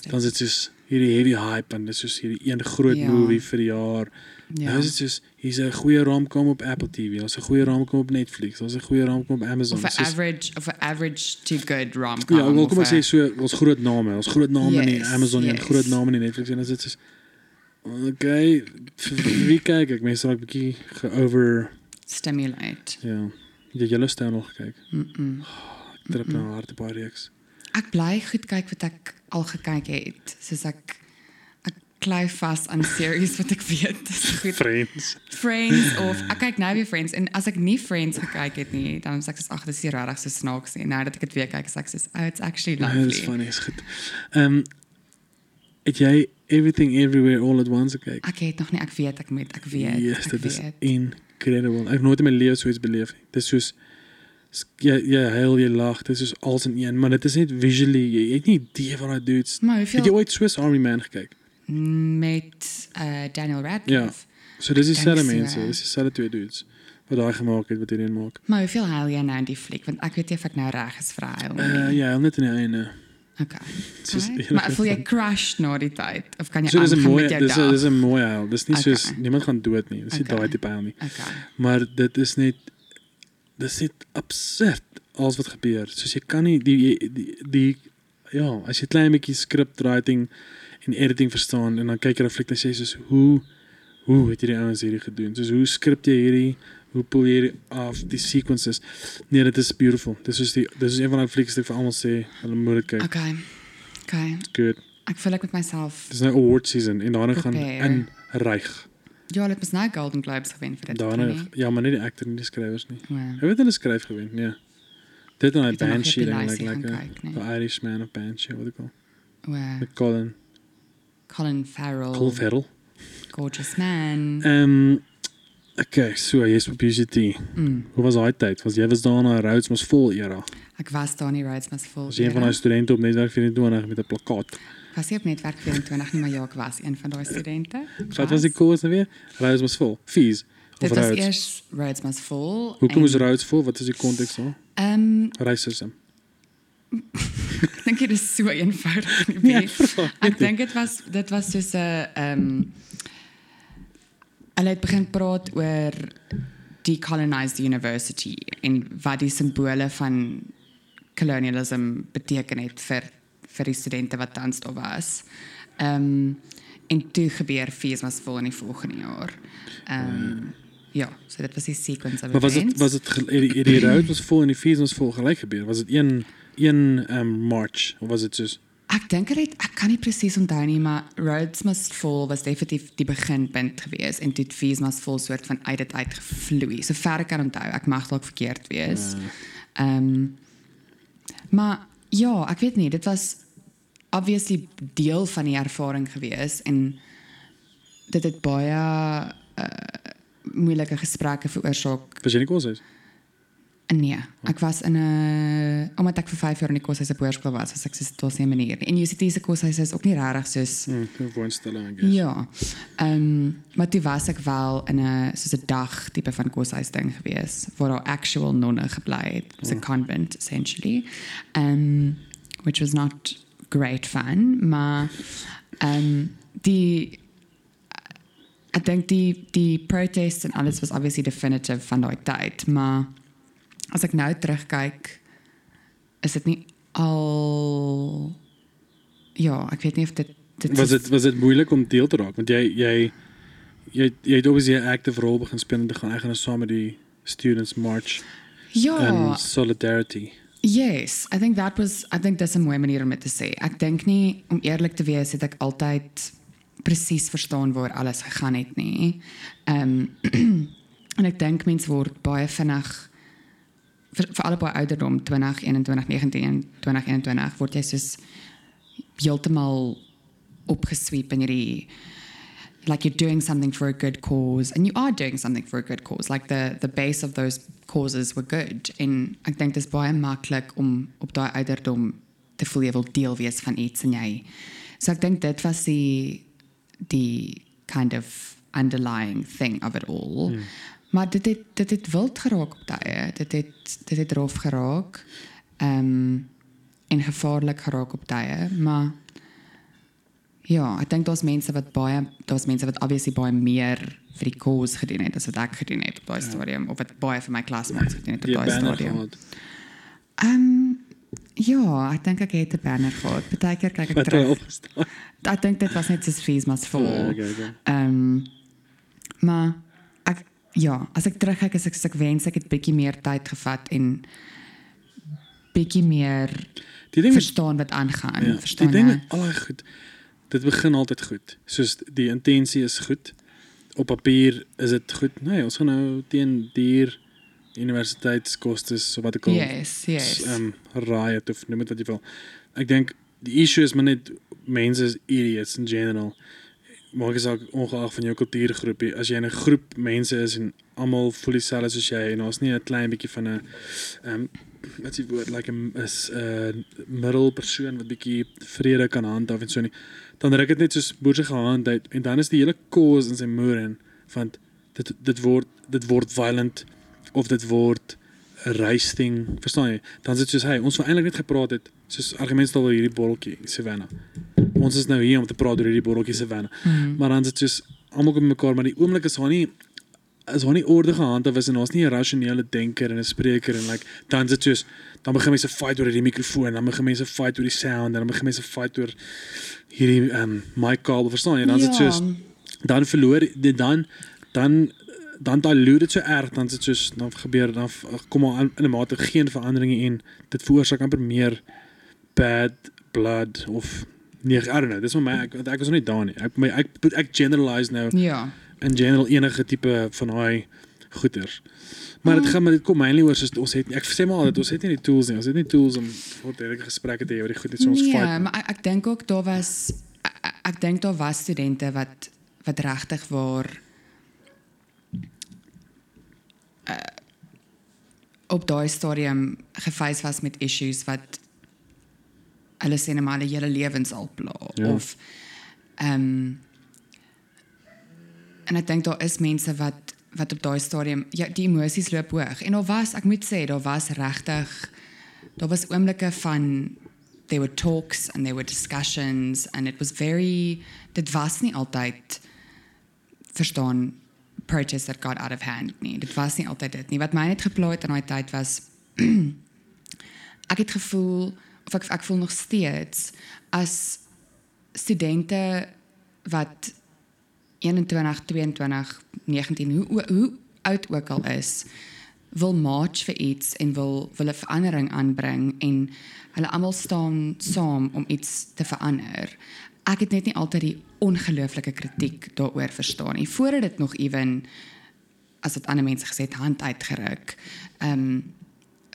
Dan is dit soos hierdie heavy hype en dis soos hierdie een groot Ja. movie vir die jaar. Ja. Nou is dit soos hier's 'n goeie romcom op Apple TV, daar's 'n goeie romcom op Netflix, daar's 'n goeie romcom op Amazon. Of 'n average of 'n average to good rom-com. Ja, wel kom ek sê so ons groot name, ons groot name in die Yes, Amazon en groot name in die Netflix en as dit is okay, vir vir wie kyk ek? Mense raak bietjie ge-over stimulate. ja. Het Jy Yellowstone nog gekyk? Mm -mm. Ek trip nou hard op baie reeks. Ek bly goed kyk wat ek al gekyk het. Soos ek ek klei vas aan series wat ek weet dis goed. Friends. Friends of ek kyk nou weer Friends en as ek nie Friends gekyk het nie, dan is ek soos ag, dis nie regtig so snaaks nie. Nou dat ek dit weer kyk, is ek soos oh, it's actually Ja, dis lovely. funny, is goed. Ehm um, het jy Everything Everywhere All at Once gekyk? Ek het nog nie ek weet ek moet ek weet. Yes, ek dit is weet. Ek het nooit in my lewe so iets beleef nie. Dit is soos s- jy jy huil, jy lag, is soos als in een, maar dit is net visually, jy het nie idee. Maar Het jy hoeveel ooit Swiss Army Man gekyk? met uh Daniel Radcliffe. So dis Ek dieselfde dink so, mense, ja. dis dieselfde twee dudes wat daai gemaak het wat hierdie maak. Maar hoeveel huil jy nou in die fliek want ek weet nie of ek nou reg is vir huil nie. Uh, ja, net in die einde. Okay. Soos okay. Maar voel jy crash na die tyd of kan jy So aangaan met jou dis 'n dag? dis 'n mooi huil. Dis nie Okay. soos niemand gaan dood nie. Dis nie Okay. daai tipe huil nie. Okay. Maar dit is net dis net absurd alles wat gebeur. Soos jy kan nie die die, die, die ja, as jy klein bietjie script writing en editing verstaan en dan kyk jy en sê soos hoe hoe het hierdie ouens hierdie gedoen? Soos hoe skrip jy hierdie hoe pull jy af die sequences? Nee, dit is beautiful. Dis soos die dis is een van daai flieks wat ek vir almal sê, hulle moet dit kyk. Okay. Okay. Good. Ek voel ek met myself. Dis nou award season en daarna gaan in ryg. Ja, dit was nou Golden Globes gewen vir dit. Daarna ja, maar nie die actor nie, die skrywers nie. Hy het hulle skryf gewen, nee. Dit en Het nog Banshee ding like like kyk, nee? the Irishman of Banshee wat ek al. Wow. Met Colin Colin Farrell. Colin Farrell. Gorgeous man. Ehm okay, so jy's op UCT. Mm. Hoe was daai tyd? Was jy was daar na Rhodes mos vol era? Ek was daar in die Rhodes Must Fall. Was jy een van daai studente op netwerk 24 met 'n plakkaat? Was nie op netwerk 24 nie, maar ja, ek was een van daai studente. Wat was die koers nou weer? Rhodes mos vol. Fees Dit was Rhodes? eers Rhodes Must Fall. Hoekom is Rhodes vol? Wat is die konteks daar? Ehm, Racism. ek dink dit is so eenvoudig nie. Nee, Nee, ek dink dit was dit was soos 'n ehm hulle het begin praat oor decolonized university en wat die simbole van colonialism beteken het vir vir die studente wat tans daar was. Ehm en toe gebeur fees was vol in die volgende jaar. Ehm ja, so dit was die sequence Maar was dit was dit gel- het die, het die Rhodes was vol en die fees was vol gelyk gebeur? Was dit een een um, march of was dit soos Ek dink dit ek kan nie presies onthou nie, maar Rhodes Must Fall was definitief die beginpunt gewees en toe het Fees Must Fall soort van uit dit uit gevloei. So ver ek kan onthou, ek mag dalk verkeerd wees. Ehm maar ja, ek weet nie, dit was obviously deel van die ervaring gewees en dit het baie uh, moeilike gesprekke veroorsaak was jy nie kos is? Nee, ek was in 'n omdat ek vir 5 jaar in die koshuis op hoërskool was, was ek so tot 'n manier. En UCT se koshuis is ook nie regtig soos Hm, woonstelling I guess. ja. Ehm um, maar toe was ek wel in 'n soos 'n dag tipe van koshuis ding gewees waar daar actual nonne gebly het. It was a convent essentially. Um which was not great fun, maar ehm um, die ek dink die die protests en alles was obviously definitive van daai tyd, maar as ek nou terugkyk is dit nie al ja, ek weet nie of dit dit Was dit was dit moeilik om deel te raak want jy jy jy jy het obviously 'n active rol begin speel en te gaan ek gaan saam met die students march. Ja, en solidarity. Yes, I think that was I think dis 'n mooi manier om dit te sê. Ek dink nie om eerlik te wees het ek altyd presies verstaan waar alles gegaan het nie. Ehm en ek dink mense word baie vinnig vir, vir alle baie ouderdom 20, 21, 19 en 2021 word jy soos heeltemal opgesweep in hierdie like you're doing something for a good cause and you are doing something for a good cause. Like the the base of those causes were good. En ek dink dit is baie maklik om op daai ouderdom te voel jy wil deel wees van iets en jy so ek dink dit was die die kind of underlying thing of it all. Mm. Maar dit het dit het wild geraak op daai dit het dit het rof geraak ehm um, en gevaarlik geraak op daai maar Ja, ek dink daar's mense wat baie daar's mense wat obviously baie meer vir die cause gedoen het as wat ek gedoen het op daai ja. stadium of wat baie vir my klasmaats gedoen het op daai stadium. Ehm um, ja, ek dink ek het 'n banner gehad. Partykeer kyk ek terug. Ek dink dit was net so fees mas vol. Ehm um, maar ja, as ek terugkyk as ek ek wens ek het bietjie meer tyd gevat en bietjie meer die ding verstaan wat aangaan, ja, verstaan. Die ding al goed dit begin altyd goed. Soos die intensie is goed. Op papier is dit goed. Nee, ons gaan nou teen duur universiteitskostes so wat ek al Yes, yes. Ehm um, riot of noem dit wat jy wil. Ek dink die issue is maar net mense is idiots in general. Maar ek sê ongeag van jou kultuurgroepie, as jy in 'n groep mense is en almal voel dieselfde soos jy en ons nie 'n klein bietjie van 'n ehm um, wat s'ie woord like 'n is 'n uh, middelpersoon wat bietjie vrede kan handhaaf en so nie dan ruk dit net soos boer se gehand uit en dan is die hele cause in sy moer en van dit dit word dit word violent of dit word 'n racing verstaan jy? Dan sit soos hy ons wou eintlik net gepraat het soos argumente stel oor hierdie botteltjie Savannah ons is nou hier om te praat oor hierdie botteltjie Savannah mm -hmm. maar dan sit soos almal kom mekaar maar die oomblik is haar nie as haar nie orde gehandhaaf is en ons nie 'n rasionele denker en 'n spreker en like dan sit soos dan begin mense fight oor die mikrofoon dan begin mense fight oor die sound dan begin mense fight oor hierdie ehm um, mic kabel verstaan jy dan is dit ja. soos dan verloor dit dan dan dan daai loer dit so erg dan is dit soos dan gebeur dan kom maar in 'n mate geen veranderinge en dit veroorsaak amper meer bad blood of nee I don't know. Dis maar my ek, ek was nog nie daar nie. Ek my ek ek generalize nou ja. in general enige tipe van daai goeters. Maar dit gaan maar dit kom mainly oor soos ons het ek sê maar altyd ons het nie die tools nie. Ons het nie tools om ordentlik gesprekke te hê oor die goed wat ons nee, fight. Ja, maar ek, ek dink ook daar was ek, ek dink daar was studente wat wat regtig waar uh, op daai stadium gefees was met issues wat hulle sê net maar hulle lewens al pla ja. of ehm um, en ek dink daar is mense wat wat op daai stadium ja die emosies loop hoog. En daar was ek moet sê daar was regtig daar was oomblikke van there were talks and there were discussions and it was very dit was nie altyd verstaan protests that got out of hand nie. Dit was nie altyd dit nie. Wat my net gepla het in daai tyd was ek het gevoel of ek ek voel nog steeds as studente wat 21, 22, 19, hoe hoe oud ook al is, wil march vir iets en wil wil 'n verandering aanbring en hulle almal staan saam om iets te verander. Ek het net nie altyd die ongelooflike kritiek daaroor verstaan nie. Voordat dit nog ewen as dit ander mense gesê het hand uitgeruk. Ehm um,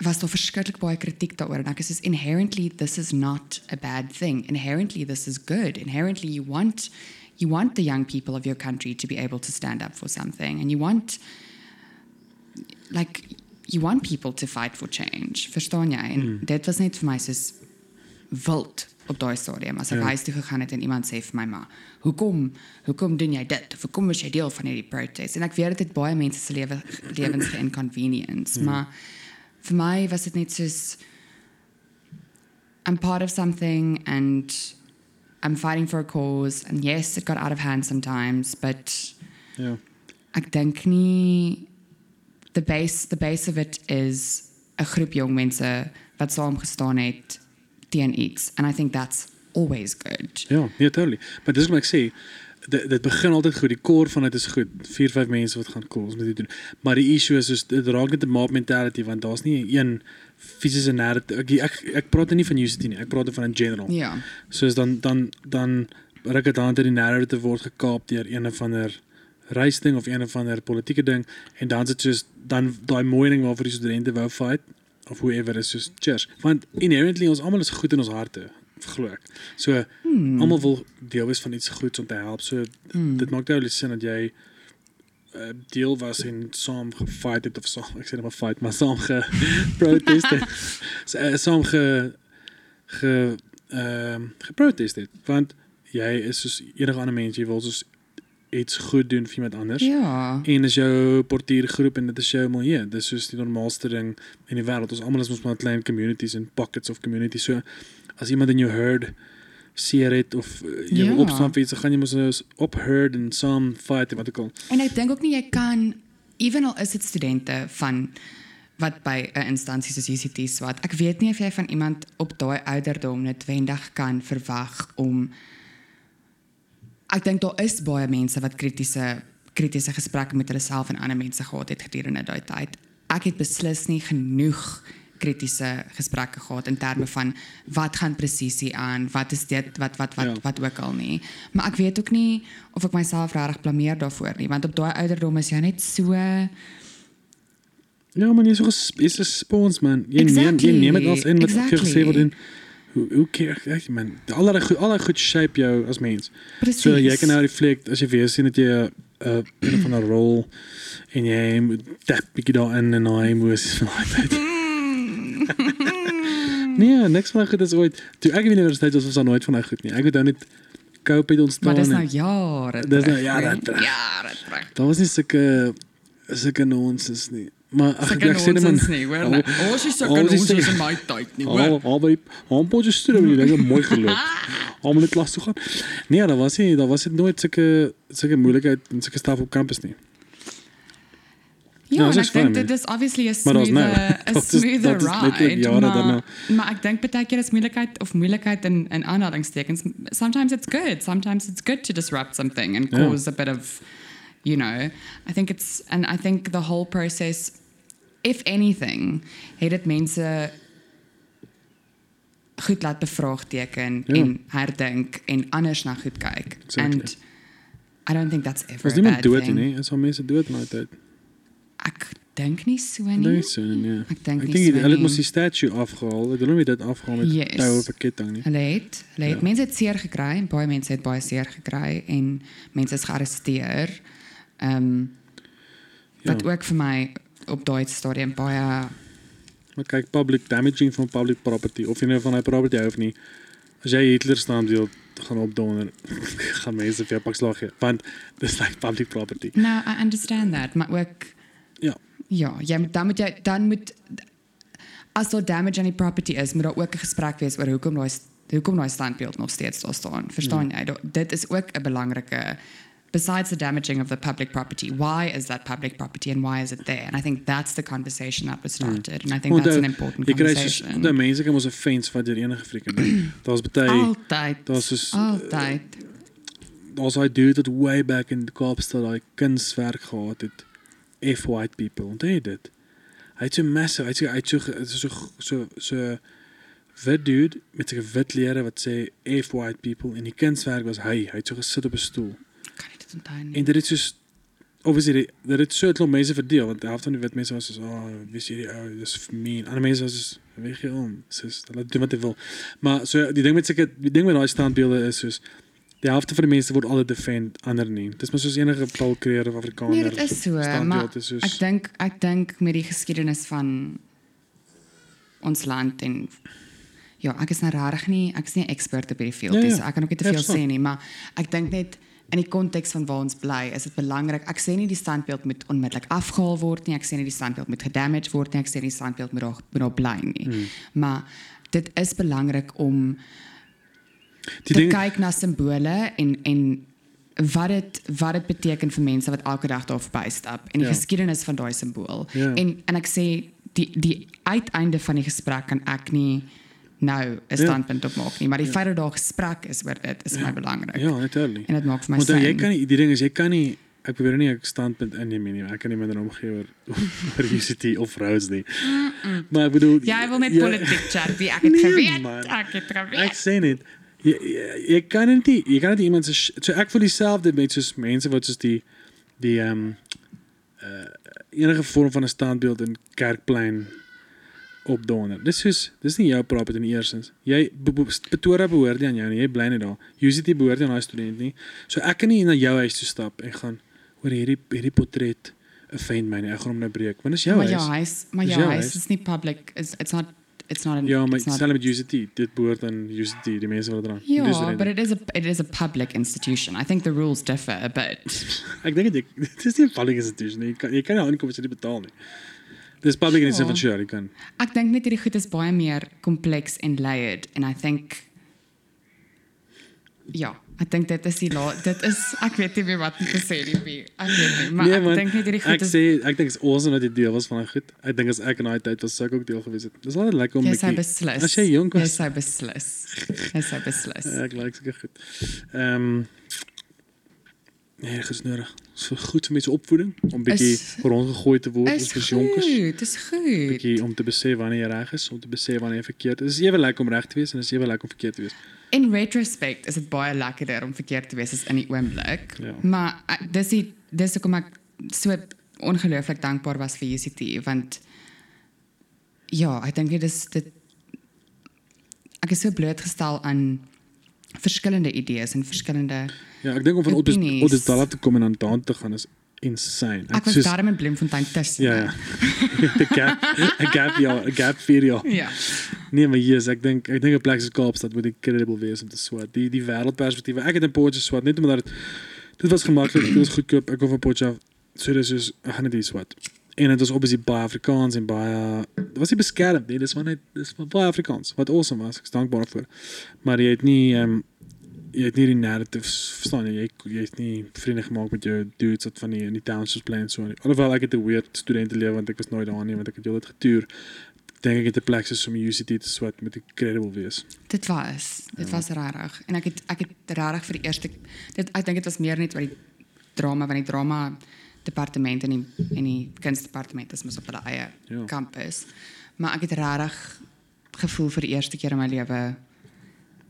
was daar verskriklik baie kritiek daaroor en ek is inherently this is not a bad thing. Inherently this is good. Inherently you want you want the young people of your country to be able to stand up for something and you want like you want people to fight for change verstaan jy en mm. dit was net vir my soos wild op daai stadium as ek ja. huis toe gegaan het en iemand sê vir my maar hoekom hoekom doen jy dit hoekom is jy deel van hierdie protest en ek weet dit het baie mense se lewe lewens geinconvenience mm. maar vir my was dit net soos I'm part of something and I'm fighting for a cause and yes it got out of hand sometimes but ja ek dink nie the base the base of it is 'n groep jong mense wat saam gestaan het teen iets and I think that's always good. Ja, nee totally. But dis wat ek sê dit, dit begin altyd goed. Die core van dit is goed. 4, 5 mense wat gaan cool, ons moet dit doen. Maar die issue is soos dit raak net 'n mob mentality want daar's nie een fisiese narrative. Ek, ek ek praat nie van UCT nie. Ek praat van in general. Ja. Soos dan dan dan ruk dit aan dat die narrative word gekaap deur een of ander reisding of een of ander politieke ding en dan is dit soos dan daai mooi ding waarvoor die studente wou fight of whoever is soos cheers. Want inherently ons almal is goed in ons harte, ek. So Hmm. almal wil deel wees van iets goeds om te help. So Hmm. dit maak nou sin dat jy uh, deel was en saam gefight het of saam ek sê net maar fight maar saam ge protest het. So, uh, saam ge ge ehm uh, geprotest het want jy is soos enige ander mens jy wil soos iets goed doen vir iemand anders. Ja. En dis jou portiergroep en dit is jou milieu. Dis soos die normaalste ding in die wêreld. Ons almal is mos maar klein communities en pockets of communities. So as iemand in jou herd seer het of uh, jy Ja. opstaan vir iets, dan gaan jy mos nou op herd en saam fight en wat ook al. En ek dink ook nie jy kan ewenal is dit studente van wat by 'n instansie soos UCT swat. Ek weet nie of jy van iemand op daai ouderdom noodwendig kan verwag om Ek dink daar is baie mense wat kritiese kritiese gesprekke met hulle self en ander mense gehad het gedurende daai tyd. Ek het beslis nie genoeg kritiese gesprekke gehad in terme van wat gaan presisie aan, wat is dit, wat wat wat Ja. wat ook al nie. Maar ek weet ook nie of ek myself regtig blameer daarvoor nie, want op daai ouderdom is jy net so Ja, man, jy is so ges- jy's 'n spons man. Jy neem Exactly, jy neem dit als in wat vir exactly. gesê word en hoe hoe keer ek man. Allerlei goed allerlei goed shape jou as mens. presies. So jy kan nou reflect as jy weer sien dat jy 'n uh, een van 'n rol en jy moet tap bietjie daarin en daai emosies van daai tyd. Nee, niks van goed is ooit. Toe ek in die universiteit was, was daar nooit van daai goed nie. Ek het nou net cope het ontstaan. maar dis nou jare. Dis nou jare terug. Jare terug. Daar was nie sulke sulke nonsens nie. Maar ag ek sê net man. Ons is sulke nonsens in my tyd nie, hoor. al by al potjie studie die dinge mooi geloop. Almal net klas toe gaan. Nee, daar was nie, daar was dit nooit sulke sulke moeilikheid en sulke staf op kampus nie. Ja, Ja, en dis ek dink fyn, dit man. is obviously 'n Maar daar's nou. smoother, 'n Dat is- smoother dat is letterlik ride, jare maar, daarna. maar ek dink baie keer is moeilikheid of moeilikheid in in aanhalingstekens. Sometimes it's good, sometimes it's good to disrupt something and Ja. cause a bit of you know, I think it's and I think the whole process if anything, het dit mense goed laat bevraagteken Ja. en herdink en anders na goed kyk. Exactly. And I don't think that's ever Was a niemand bad dood thing. nie, is al mense dood in daai tyd. Ek dink nie so Ek nie. dink so nee. Ek dink Ek nie dink so hulle het nie. mos die statue afgehaal. Het hulle nie dit afgehaal met Yes. tou op 'n ketting nie. Hulle het, hulle het Ja. mense het seer gekry, en baie mense het baie seer gekry en mense is gearresteer. Ehm um, wat Ja. ook vir my op daai stadium baie Maar kyk, public damaging van public property of jy nou van daai property hou of nie. As jy Hitler staan deel gaan opdonder, gaan mense vir jou pak slag gee, want dis like public property. Nou, I understand that, maar ook Ja. ja, jy moet dan moet jy dan moet as daar damage aan die property is, moet daar ook 'n gesprek wees oor hoekom daai hoekom daai standbeeld nog steeds daar staan. Verstaan jy? Da- Dit is ook 'n belangrike besides the damaging of the public property. Why is that public property and why is it there? And I think that's the conversation that was started and I think Want, that's an uh, important Jy conversation. daai mense kan mos 'n fence wat deur enige freaking ding. Daar's baie Altyd. daar's soos altyd. daar's daai dude wat way back in Kaapstad daai kunswerk gehad het. F white people. Onthou jy dit? Hy het so massive, hy het so hy het so ge- so so so, so wit dude met sy wit lere wat sê F white people en die kunswerk was hy. Hy het so gesit op 'n stoel. Kan nie dit onthou nie. En dit het soos obviously die- dit het so 'n klomp mense verdeel want die helfte van die wit mense was soos oh, wys hierdie ou, dis mean. Ander mense was soos weg hier om. Soos hulle doen wat hulle wil. Maar so die ding met seker die ding met daai standbeelde is soos die helfte van die mense word altyd defend ander nie. Dis maar soos enige Paul Creer of Afrikaner. Nee, dit is so, maar is soos ek dink ek dink met die geskiedenis van ons land en ja, ek is nou regtig nie, is nie 'n expert op hierdie veld Ja, nie, ja. so ek kan ook nie te Ja, veel sê nie, maar ek dink net in die konteks van waar ons bly, is dit belangrik. Ek sê nie die standbeeld moet onmiddellik afgehaal word nie, ek sê nie die standbeeld moet gedamage word nie, ek sê nie die standbeeld moet daar moet daar bly nie. Hmm. Maar dit is belangrik om die te ding kyk na simbole en en wat dit wat dit beteken vir mense wat elke dag daar verbystap en die Ja. geskiedenis van daai simbool. Ja. En en ek sê die die uiteinde van die gesprek kan ek nie nou 'n Ja. standpunt op maak nie, maar die feit dat daar gesprek is oor dit is vir my belangrik. Ja, natuurlijk. En dit maak vir my Want jy sin. kan nie die ding is jy kan nie ek probeer nie 'n standpunt inneem nie. Ek kan nie minder omgee oor oor UCT of Rhodes nie. Maar ek bedoel Jy wil net politiek chat, wie ek het Nee, geweet. man. Ek het Ek geweet. sê net jy, jy, jy kan dit nie jy kan dit iemand se so ek voel dieselfde met soos mense wat soos die die ehm um, uh, enige vorm van 'n standbeeld in Kerkplein opdonder. Dis soos dis nie jou property in eersins. Jy Be- Be- Pretoria behoort nie aan jou nie. Jy bly net daar. UCT behoort nie aan daai student nie. So ek kan nie na jou huis toe stap en gaan oor hierdie hierdie portret offend my nie. Ek gaan hom nou breek. Want dis jou Maar huis. jou huis, maar jou huis. is nie public. It's it's not it's not an Ja, maar it's not stel met UCT, dit behoort aan UCT, die mense wat er aan. Ja, but it is a it is a public institution. I think the rules differ a bit. Ek dink dit dit is nie 'n public institution nie. Jy kan jy kan nie aankom as jy dit betaal nie. Dis public in die sin van sure, jy kan. Ek dink net hierdie goed is baie meer kompleks en layered and I think ja, ek dink dit is die la dit is ek weet nie meer wat om te sê nie. Ek weet maar ek dink net hierdie ek goed is sê ek dink is awesome dat jy deel was van daai goed. Ek dink as ek in daai tyd was sou ek ook deel gewees het. Dis altyd lekker om jy bietjie- beslis. As jy jonk Jy was, sou beslis. Jy sou beslis. ja, ek like seker goed. Ehm Nee, dit is nodig. Vir goed vir mense opvoeding om bietjie Is- rondgegooi te word Is as jonkers. goed, dis goed. Bietjie om te besef wanneer jy reg is, om te besef wanneer jy verkeerd is. Dis ewe lekker om reg te wees en dis ewe lekker om verkeerd te wees. In retrospect is dit baie lekkerder om verkeerd te wees as in die oomblik. Ja. Maar uh, dis die dis hoekom ek so ongelooflik dankbaar was vir UCT want ja, ek dink dit is dit ek is so blootgestel aan verskillende idees en verskillende Ja, ek dink om van Otis. Otis Dalla te kom en aan daan te gaan is insane. ek was daarom in Bloemfontein tussen. Ja, ja. Gap, 'n gap jaar, 'n gap vir. Ja. Nee, maar yes, ek dink ek dink 'n plek soos Kaapstad moet incredible wees om te swat. Die die wêreldperspektief. Ek het in Potchefstroom swat net omdat dit dit was gemaklik, dit was goedkoop. Ek kom van Potchefstroom. So dis is ek gaan net hier swat. En dit was obviously baie Afrikaans en baie dit was nie beskermd nie. Dis maar net dis maar baie Afrikaans. Wat awesome was. Ek is dankbaar daarvoor. Maar jy het nie ehm um, jy het nie die narratives verstaan jy jy, jy het nie vriende gemaak met jou dudes wat van die in die townships bly en so. Alhoewel ek het 'n weird studentelewe want ek was nooit daar nie want ek het heeltyd getoer. Dink ek het 'n plek soos om UCT te swat met incredible wees. Dit was, dit Ja. was regtig. En ek het ek het regtig vir die eerste dit ek dink dit was meer net oor die drama want die drama departement en die en die is mos op hulle eie Ja. kampus. Maar ek het regtig gevoel vir die eerste keer in my lewe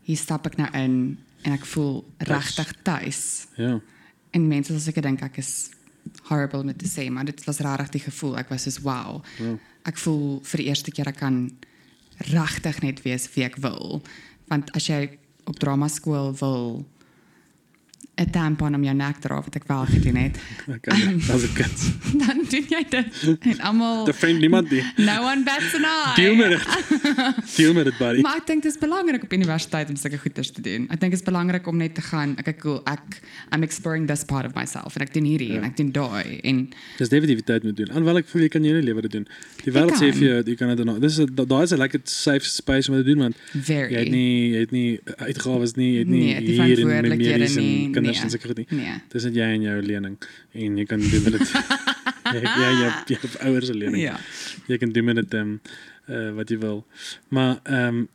hier stap ek nou in en ek voel regtig tuis. Ja. En mense sal seker dink ek is horrible om dit te sê, maar dit was regtig die gevoel. Ek was soos wow. Ja. Ek voel vir die eerste keer ek kan regtig net wees wie ek wil. Want as jy op drama skool wil 'n tampon om jou nek dra wat ek wel gedoen het, Okay. As 'n kind. dan doen jy dit en almal Daar vriend niemand nie. no one bats an eye. Deel met dit. Deel met dit buddy. Maar ek dink dit is belangrik op universiteit om sulke goeders te doen. Ek dink dit is belangrik om net te gaan, ek cool, ek I'm exploring this part of myself en ek doen hierdie Ja. en ek doen daai en Dis definitief tyd moet doen. Alhoewel ek voel jy kan hele lewe dit doen. Die wêreld sê kan. vir jou jy kan dit doen. Dis is daai is 'n lekker safe space om dit te doen want very jy het nie jy het nie uitgawes nie, jy het nie Nee, die hier en verantwoordelikhede medies en nie, kinders nee. en seker nie. nee. Dis net jy en jou lening en jy kan doen met dit. jy jy jy jy het ouers se lening. Ja. Jy kan doen met dit ehm uh, wat jy wil. Maar ehm um,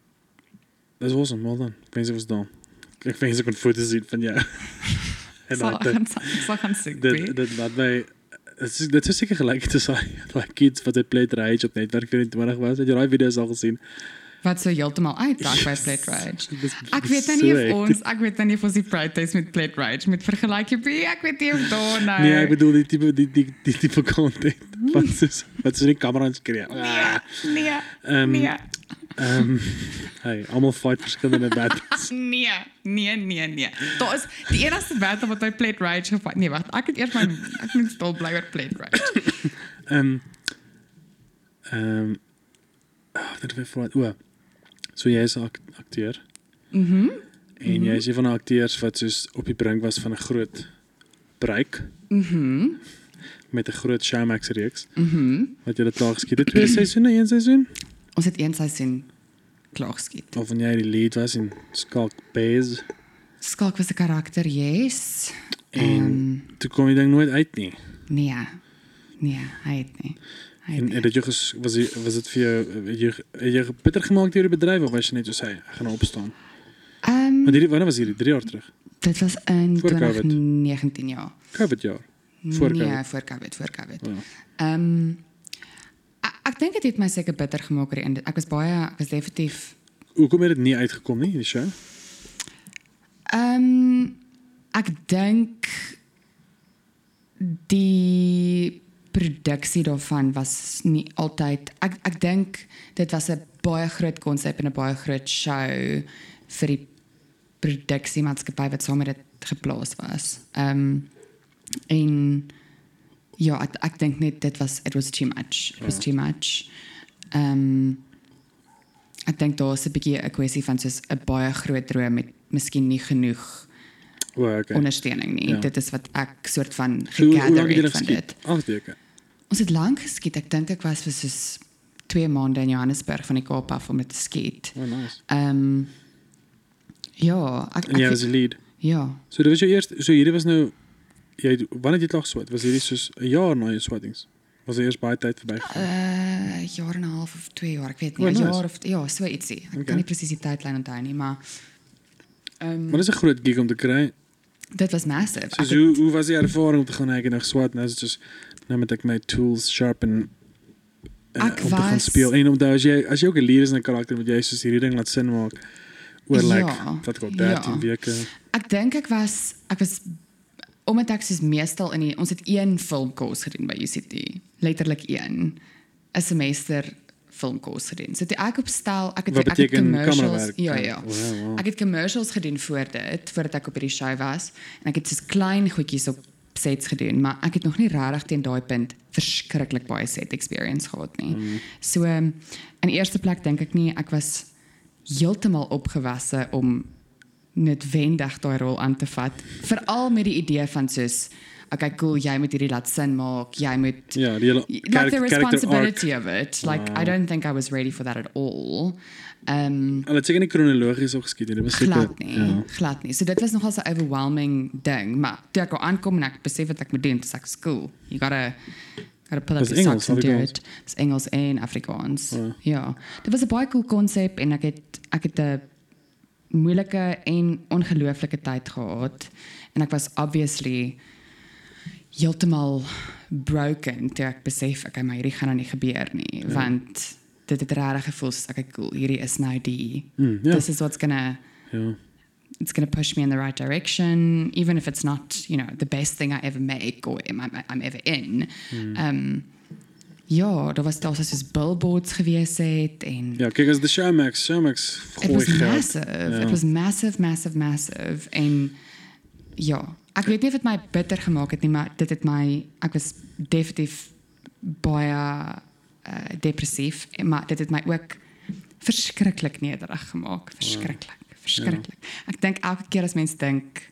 dis awesome, well done. Ek wens ek was daar. Ek wens ek kon foto's sien van jou. en gaan soek. dit dit laat my dit is dit is seker gelyk te sê daai kids wat het Play Rage op netwerk 24 was. Het jy daai video's al gesien? Wat so heeltemal uitdak by Plate Rage. Ek weet nou so nie of ons, ek weet nou nie of ons die protest met Plate Rage met vergelyk heb. Ek weet nie of daar nou. Nee, ek bedoel die tipe die die die tipe content wat soos wat so die kamera skree. Ah. nee. Ehm Nee. ehm hey, almal fight verskillende battles. Nee, nee, nee, nee. Daar is die enigste battle wat by Plate Rage. Nee, wag, ek het eers my ek moet stil bly oor Plate Rage. Ehm ehm ah, dit weer voor. O. So jy is 'n ak akteur Mhm. en jy is een van die akteurs wat soos op die brink was van 'n groot bereik Mhm. met 'n groot Showmax reeks Mhm. wat jy dit klaar geskiet het twee seisoene, een seisoen Ons het een seisoen klaar geskiet. of wanneer jy die lead was in Skalk Bays Skalk was 'n karakter, yes. en Ehm, toe kom die ding nooit uit nie. nee. Nee, hy het nie. Hy En het het dit jou ges, was jy, was dit vir jou het jy het jy bitter gemaak deur die bedryf of was jy net so sê ek gaan nou opstaan? Ehm Want hierdie wanneer was hierdie 3 jaar terug? dit was in Voor COVID. 2019 ja. Covid jaar. Voor nee, COVID. voor COVID, voor COVID. Ja. Ehm ek, ek dink dit het my seker bitter gemaak oor die einde. Ek was baie ek was definitief Hoekom het dit nie uitgekom nie, die show? Ehm ek dink die produksie daarvan was nie altyd ek ek dink dit was 'n baie groot konsep en 'n baie groot show vir die produksiemaatskappy wat saam met dit geplaas was. Ehm en ja, ek ek dink net dit was it was too much. It was too much. Ehm ek dink daar is 'n bietjie 'n kwessie van soos 'n baie groot droom met miskien nie genoeg O, okay. ondersteuning nie. Ja. Dit is wat ek soort van gegather lank het het van dit. 8 weke. Ons het lank geskiet. Ek dink ek was vir soos 2 maande in Johannesburg van die Kaap af om dit te skiet. Oh, nice. Ehm ja, ek, En ek was die lead. ja, So dit was jou eerste so hierdie was nou jy wanneer jy klaar swat? Was hierdie soos 'n jaar na jou swattings? Was er eers baie tyd verby gegaan? uh jaar en 'n half of 2 jaar, ek weet nie, Oh, 'n nice. jaar of ja, so ietsie. Ek Okay. kan nie presies die tydlyn onthou nie, maar ehm Maar dis 'n groot gig om te kry. dit was massive. So Ek hoe hoe was die ervaring om te gaan ek het nou swat nou is dit soos nou moet ek my tools sharpen uh, Ek om te gaan was- speel. En omdat as jy as jy ook 'n leader is in 'n karakter moet jy soos hierdie ding laat sin maak oor Ja, like wat gou 13 ja. weke. Ek dink ek was ek was omdat ek soos meestal in die ons het een filmkurs gedoen by UCT, letterlik een 'n semester filmkurs gedoen. So toe ek opstel, ek het Wat ek het beteken commercials, kamerawerk? ja ja. Wow, wow. Ek het commercials gedoen voor dit, voordat ek op hierdie show was en ek het soos klein goedjies op sets gedoen, maar ek het nog nie regtig teen daai punt verskriklik baie set experience gehad nie. Mm. So in eerste plek dink ek nie ek was heeltemal opgewasse om noodwendig daai rol aan te vat, veral met die idee van soos okay cool, jy moet hierdie laat sin maak, jy moet Ja, die hele like the responsibility of it. Like Wow. I don't think I was ready for that at all. Um Hulle het seker nie kronologies ook geskiet nie. Dit was seker glad nie, ja. glad nie. So dit was nogal so 'n overwhelming ding, maar toe ek aankom en ek besef wat ek moet doen, dis ek school. You gotta gotta pull up your socks and do it. Dis Engels en Afrikaans. Ja. Ja. Dit was 'n baie cool konsep en ek het ek het 'n moeilike en ongelooflike tyd gehad en ek was obviously heeltemal broken toe ek besef ek maar hierdie gaan nou nie gebeur nie ja. want dit het regtig gevoel soos ek cool hierdie is nou die Mm, this is what's gonna Ja. it's going to push me in the right direction, even if it's not, you know, the best thing I ever make or am I, I'm ever in. Um, ja, daar was daar was soos billboards gewees het en Ja, kyk as die Showmax, Showmax it gooi was geld. massive. Ja. It was massive, massive, massive en ja, ek weet nie of dit my bitter gemaak het nie, maar dit het my ek was definitief baie uh, depressief, maar dit het my ook verskriklik nederig gemaak, verskriklik, verskriklik. Ek dink elke keer as mens dink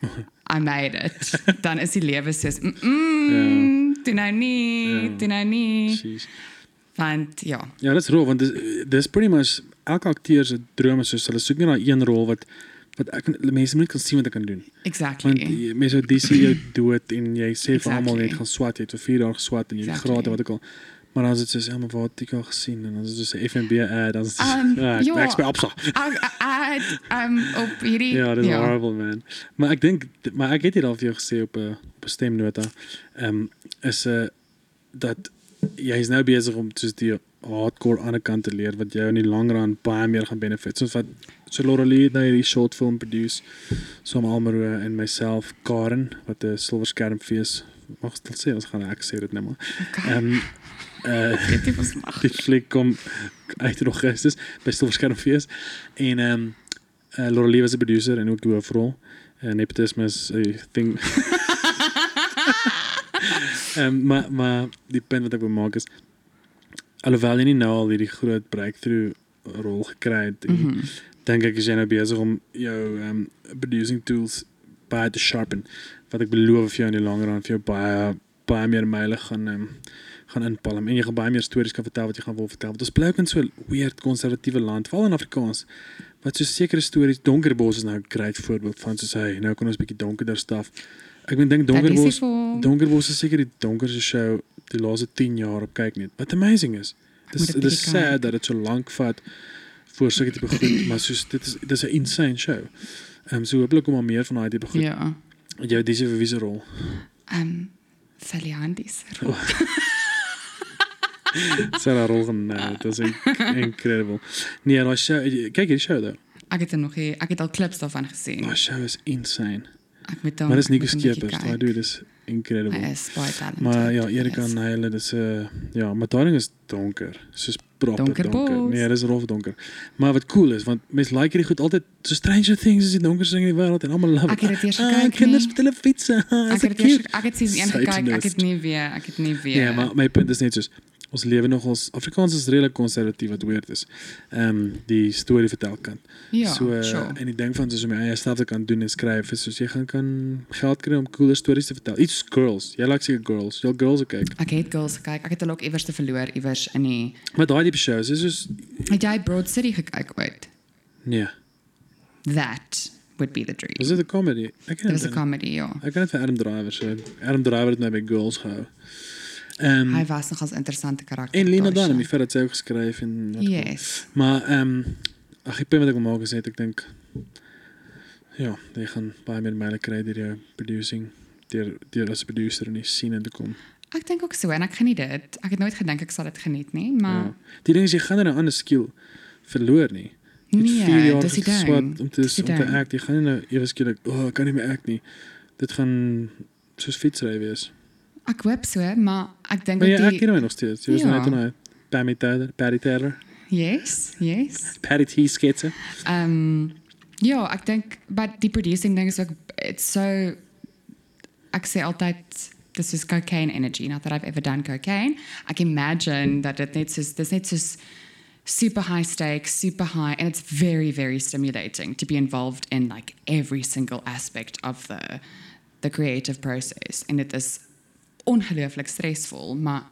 I made it, dan is die lewe soos mm, mm doen nou nie, Ja. doen nou nie. Jeez. Want ja, Ja, dis rol want dis dis pretty much elke akteur se drome soos hulle soek net daai een rol wat wat ek mense moet kan sien wat ek kan doen. exactly. Want jy- mense wat DC jou dood en jy sê vir almal Exactly. net gaan swat, jy het vir 4 dae geswat en jy het Exactly. grade wat ek al maar dan is dit soos ja, maar wat het ek al gesien en dan is dit so 'n FNB ad dan is dit Um, ja, ek, ja. ek speel opsa. Ek ek um op hierdie Ja, dis horrible man. Maar ek dink maar ek het dit al vir jou gesê op 'n op 'n stemnota. Ehm um, is 'n uh, dat jy is nou besig om soos die hardcore ander kant te leer wat jou in die lang run baie meer gaan benefit. Soos wat so Laura Lee nou hierdie short film produce so Almaro en myself Karen wat 'n silwer skerm fees mag stil sê ons gaan ek sê dit net maar. Ehm um, uh dit was mag. die fliek kom uit in Augustus by Silverskermfees en ehm um, uh, Laura Lee was 'n producer en ook die hoofrol. En nepotisme is 'n ding. Ehm um, maar maar die punt wat ek wil maak is alhoewel jy nie nou al hierdie groot breakthrough rol gekry het en Mhm. dink ek is jy nou besig om jou um, producing tools baie te sharpen wat ek beloof vir jou in die lang run vir jou baie baie meer myle gaan um, gaan inpalm en jy gaan baie meer stories kan vertel wat jy gaan wil vertel. Want ons bly ook in so 'n weird konservatiewe land, veral in Afrikaans. Wat so sekere stories, Donkerbos is nou 'n great voorbeeld van soos hy, nou kan ons bietjie donkerder staf Ek ben dink Dat is Donkerbos die die donkerste show die laaste 10 jaar op kyk net. Wat amazing is. Dis is sad dat dit so lank vat voor sulke tipe goed, maar soos dit is dis 'n insane show. Ehm um, so hopelik kom maar meer van daai tipe goed. Ja. Jou dis vir wie se rol? Um Sally Handys. Sarah rol gaan nou, dit is inc- incredible. Nee, daai show, kyk hierdie show daar. Ek het er nog nie, ek het al klips daarvan gesien. Daai show is insane. Ek moet dan Maar dis Nico moet een bietjie Skeepers, kyk. daai dude is incredible. Hy is baie talented. Maar ja, Erika Yes. Nyle, dis 'n uh, ja, maar daai ding is donker. Soos proper Donker donker. bos. Nee, dis rof donker. Maar wat cool is, want mense like hierdie goed altyd so Stranger Things is die donkerste ding in die wêreld en almal love Ek het dit eers Ah, gekyk, Kinders nee. met hulle fietsse. Ah, Ek is het dit dit eers cute? ek het season 1 gekyk, ek Satanist. het nie weer, ek het nie weer. Nee, maar my punt is net soos ons lewe nog ons Afrikaans is redelik konservatief wat weird is. Um, die storie vertel kant. ja, so uh, sure. en ek dink van soos om my eie self te kan doen en skryf is soos jy gaan kan geld kry om cooler stories te vertel. Iets girls. Jy like seker girls. Jy girls kyk. Ek het girls gekyk. Ek het hulle ook iewers te verloor iewers in die Maar daai tipe shows is soos Het jy Broad City gekyk ooit? nee. That would be the dream. Was dit 'n comedy? Ek ken Dit was 'n comedy, ja. Ek ken dit van Adam Driver so. Adam Driver het my by girls gehou. Ehm Hy was nogals 'n interessante karakter. en Lena Dunham, die feit dat sy ook geskryf en. Yes. Maar ehm um, ag ek punt wat ek maak net ek dink ja, jy gaan baie meer myle kry deur jou producing deur deur as producer in die scene te kom. Ek dink ook so en ek geniet dit. Ek het nooit gedink ek sal dit geniet nie, maar Ja. Die ding is jy gaan er 'n ander skill verloor nie. Het nee, dis die ding. om te Dis om te act. Jy gaan nou ewe skielik, "O, oh, kan nie meer act nie." Dit gaan soos fietsry wees. Ek hoop so, maar ek dink Maar jy ook act die hier nou nog steeds. Jy was Ja. net nou Pammy Taylor, Patty Taylor, Yes, yes. Patty T sketse. Um ja, ek dink but die producing ding is ook it's so ek sê altyd this is cocaine energy, not that I've ever done cocaine. I can imagine that it needs is this needs is super high stakes, super high, and it's very, very stimulating to be involved in like every single aspect of the the creative process. And it is ongelooflik stressvol, maar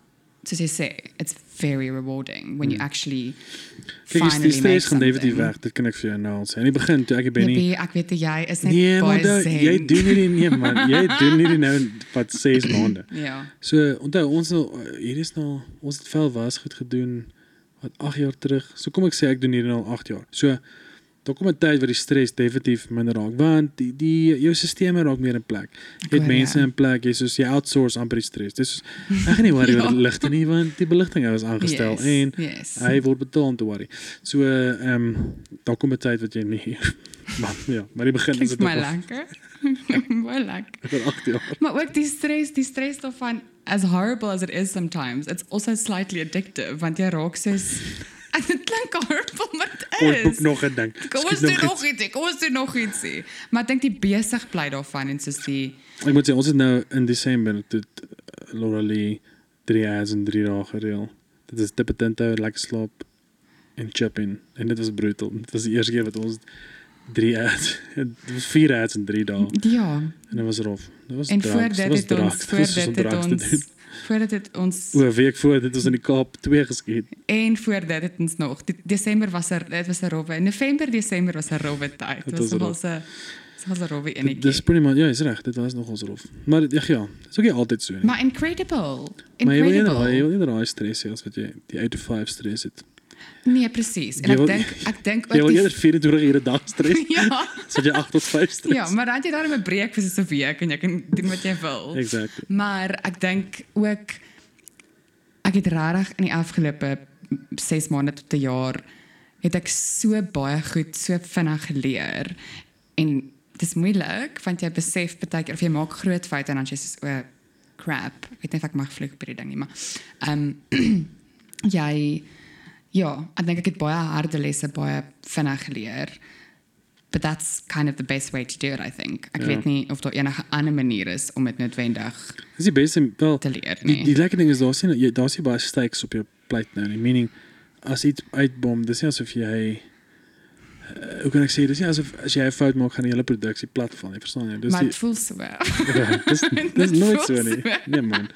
soos jy sê, it's very rewarding when you actually Kyk, die- finally die stres make gaan definitief weg. Dit kan ek vir jou nou al sê. In die begin toe ek by nie Jippie, ek weet jy is net Nee, maar baie da, zen. jy doen hierdie nee man, jy doen hierdie nou wat 6 maande. Ja. So onthou ons nou hier is nou ons het vel was goed gedoen wat 8 jaar terug. So kom ek sê ek doen hierdie nou al 8 jaar. So daar kom 'n tyd waar die stres definitief minder raak want die die jou stelsels raak meer in plek. Jy het mense jou. in plek, jy soos jy outsource amper die stres. Dis ek gaan nie worry oor Ja. die ligte nie want die beligting is aangestel yes, en yes. hy word betaal om te worry. So ehm um, daar kom 'n tyd wat jy nie maar ja, maar die begin is dit nog lekker. Baie lekker. vir 8 jaar. Maar ook die stres, die stres daarvan as horrible as it is sometimes, it's also slightly addictive want jy raak soos dit klink horrible, maar Kom dit boek is. nog 'n ding. Kom ons doen nog ietsie, kom ons doen nog ietsie. Maar ek dink die besig bly daarvan en soos die Ek moet sê ons het nou in Desember dit uh, Laura Lee 3 ads en 3 dae gereël. Dit is Tippetinto, lekker slaap en chip in en dit was brutal. Dit was die eerste keer wat ons 3 ads, dit was 4 ads in 3 dae ja. en dit was rof. Dit was En drugs, voor dit het ons voor dit het ons. Voordat dit ons O, week voor dit was in die Kaap 2 geskiet. En voor dit het ons nog. Desember was er dit was 'n rowwe. November, Desember was 'n rowwe tyd. Dit was nogal 'n was 'n rowwe enetjie. Dis pretty much ja, is reg, dit was nogals rof. Maar dit- ja, dit is ook nie altyd so nie. Maar incredible. Maar jy wil Incredible. eerder daai stres hê as wat jy die 8 to 5 stres het. Nee, presies. En Jy ek wil- dink ek dink Jy ook wil die eerder 24 ure dag stres Ja. wat jy 8 tot 5 stres. Ja, maar dan jy daarom 'n breek vir so 'n week en jy kan doen wat jy wil. Exactly. Maar ek dink ook ek het regtig in die afgelope 6 maande tot 'n jaar het ek so baie goed so vinnig geleer en dit is moeilik want jy besef baie keer of jy maak groot foute en dan jy sê o crap ek weet nie of ek mag vlieg op hierdie ding nie maar ehm jy ja ek dink ek het baie harde lesse baie vinnig geleer but that's kind of the best way to do it I think ek Ja. weet nie of daar enige ander manier is om dit noodwendig Dis die beste wel te leer die, nie die lekker ding is daar's nie jy- daar's nie baie stakes op jou plate nou nie. Meaning as iets uitbom, dis nie asof jy uh, hoe kan ek sê dis nie asof as jy 'n fout maak gaan die hele produksie plat val nie, verstaan jy? Dis maar die dit voel so ja, dis dis nooit so nie. Nee man.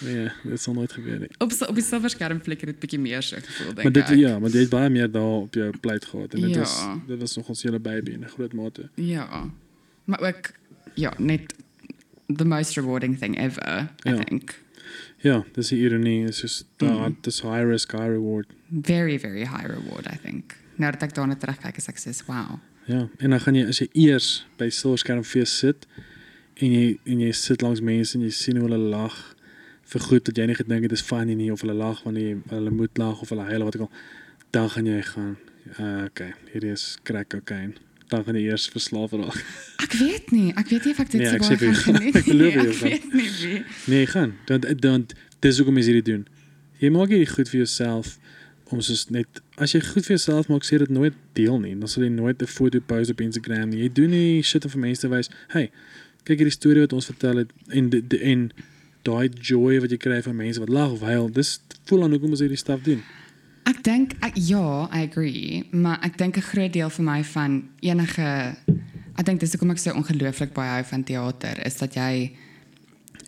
Nee, dit sal nooit gebeur nie. op op die silverskerm plek het dit bietjie meer so gevoel Maar dit ek. ja, maar het baie meer daar op jou plate gehad en dit Ja. was dit was nog ons hele baby in 'n groot mate. Ja. Maar ook ja, net the most rewarding thing ever, I Ja. think. Ja, dis die ironie, is soos daar dis high risk high reward. Very, very high reward, I think. Nou dat ek daarna terugkyk, is ek sê, wow. Ja, en dan gaan jy as jy eers by Silverskermfees sit en jy en jy sit langs mense en jy sien hoe hulle lag vir goed dat jy nie gedink het dis funny nie of hulle lag wanneer jy hulle moet lag of hulle huil wat ook al, dan gaan jy gaan uh, okay, hierdie is crack cocaine. Dan gaan jy eers verslaaf raak. Ek weet nie, ek weet nie of ek dit Nee, so ek baie gaan geniet ek beloof nie. jou, Ek weet nie wie. Nee, gaan. Dan dan dis hoekom jy hierdie doen. Jy maak hierdie goed vir jouself om soos net as jy goed vir jouself maak, sê dit nooit deel nie. Dan sal jy nooit 'n foto post op Instagram nie. Jy doen nie shit om vir mense te wys, "Hey, kyk hierdie storie wat ons vertel het en en daai joy wat jy kry van mense wat lag of huil. Dis voel aan hoekom ons hierdie stuff doen. Ek dink ja, I agree, maar ek dink 'n groot deel vir my van enige ek dink dis hoekom ek so ongelooflik baie hou van teater is dat jy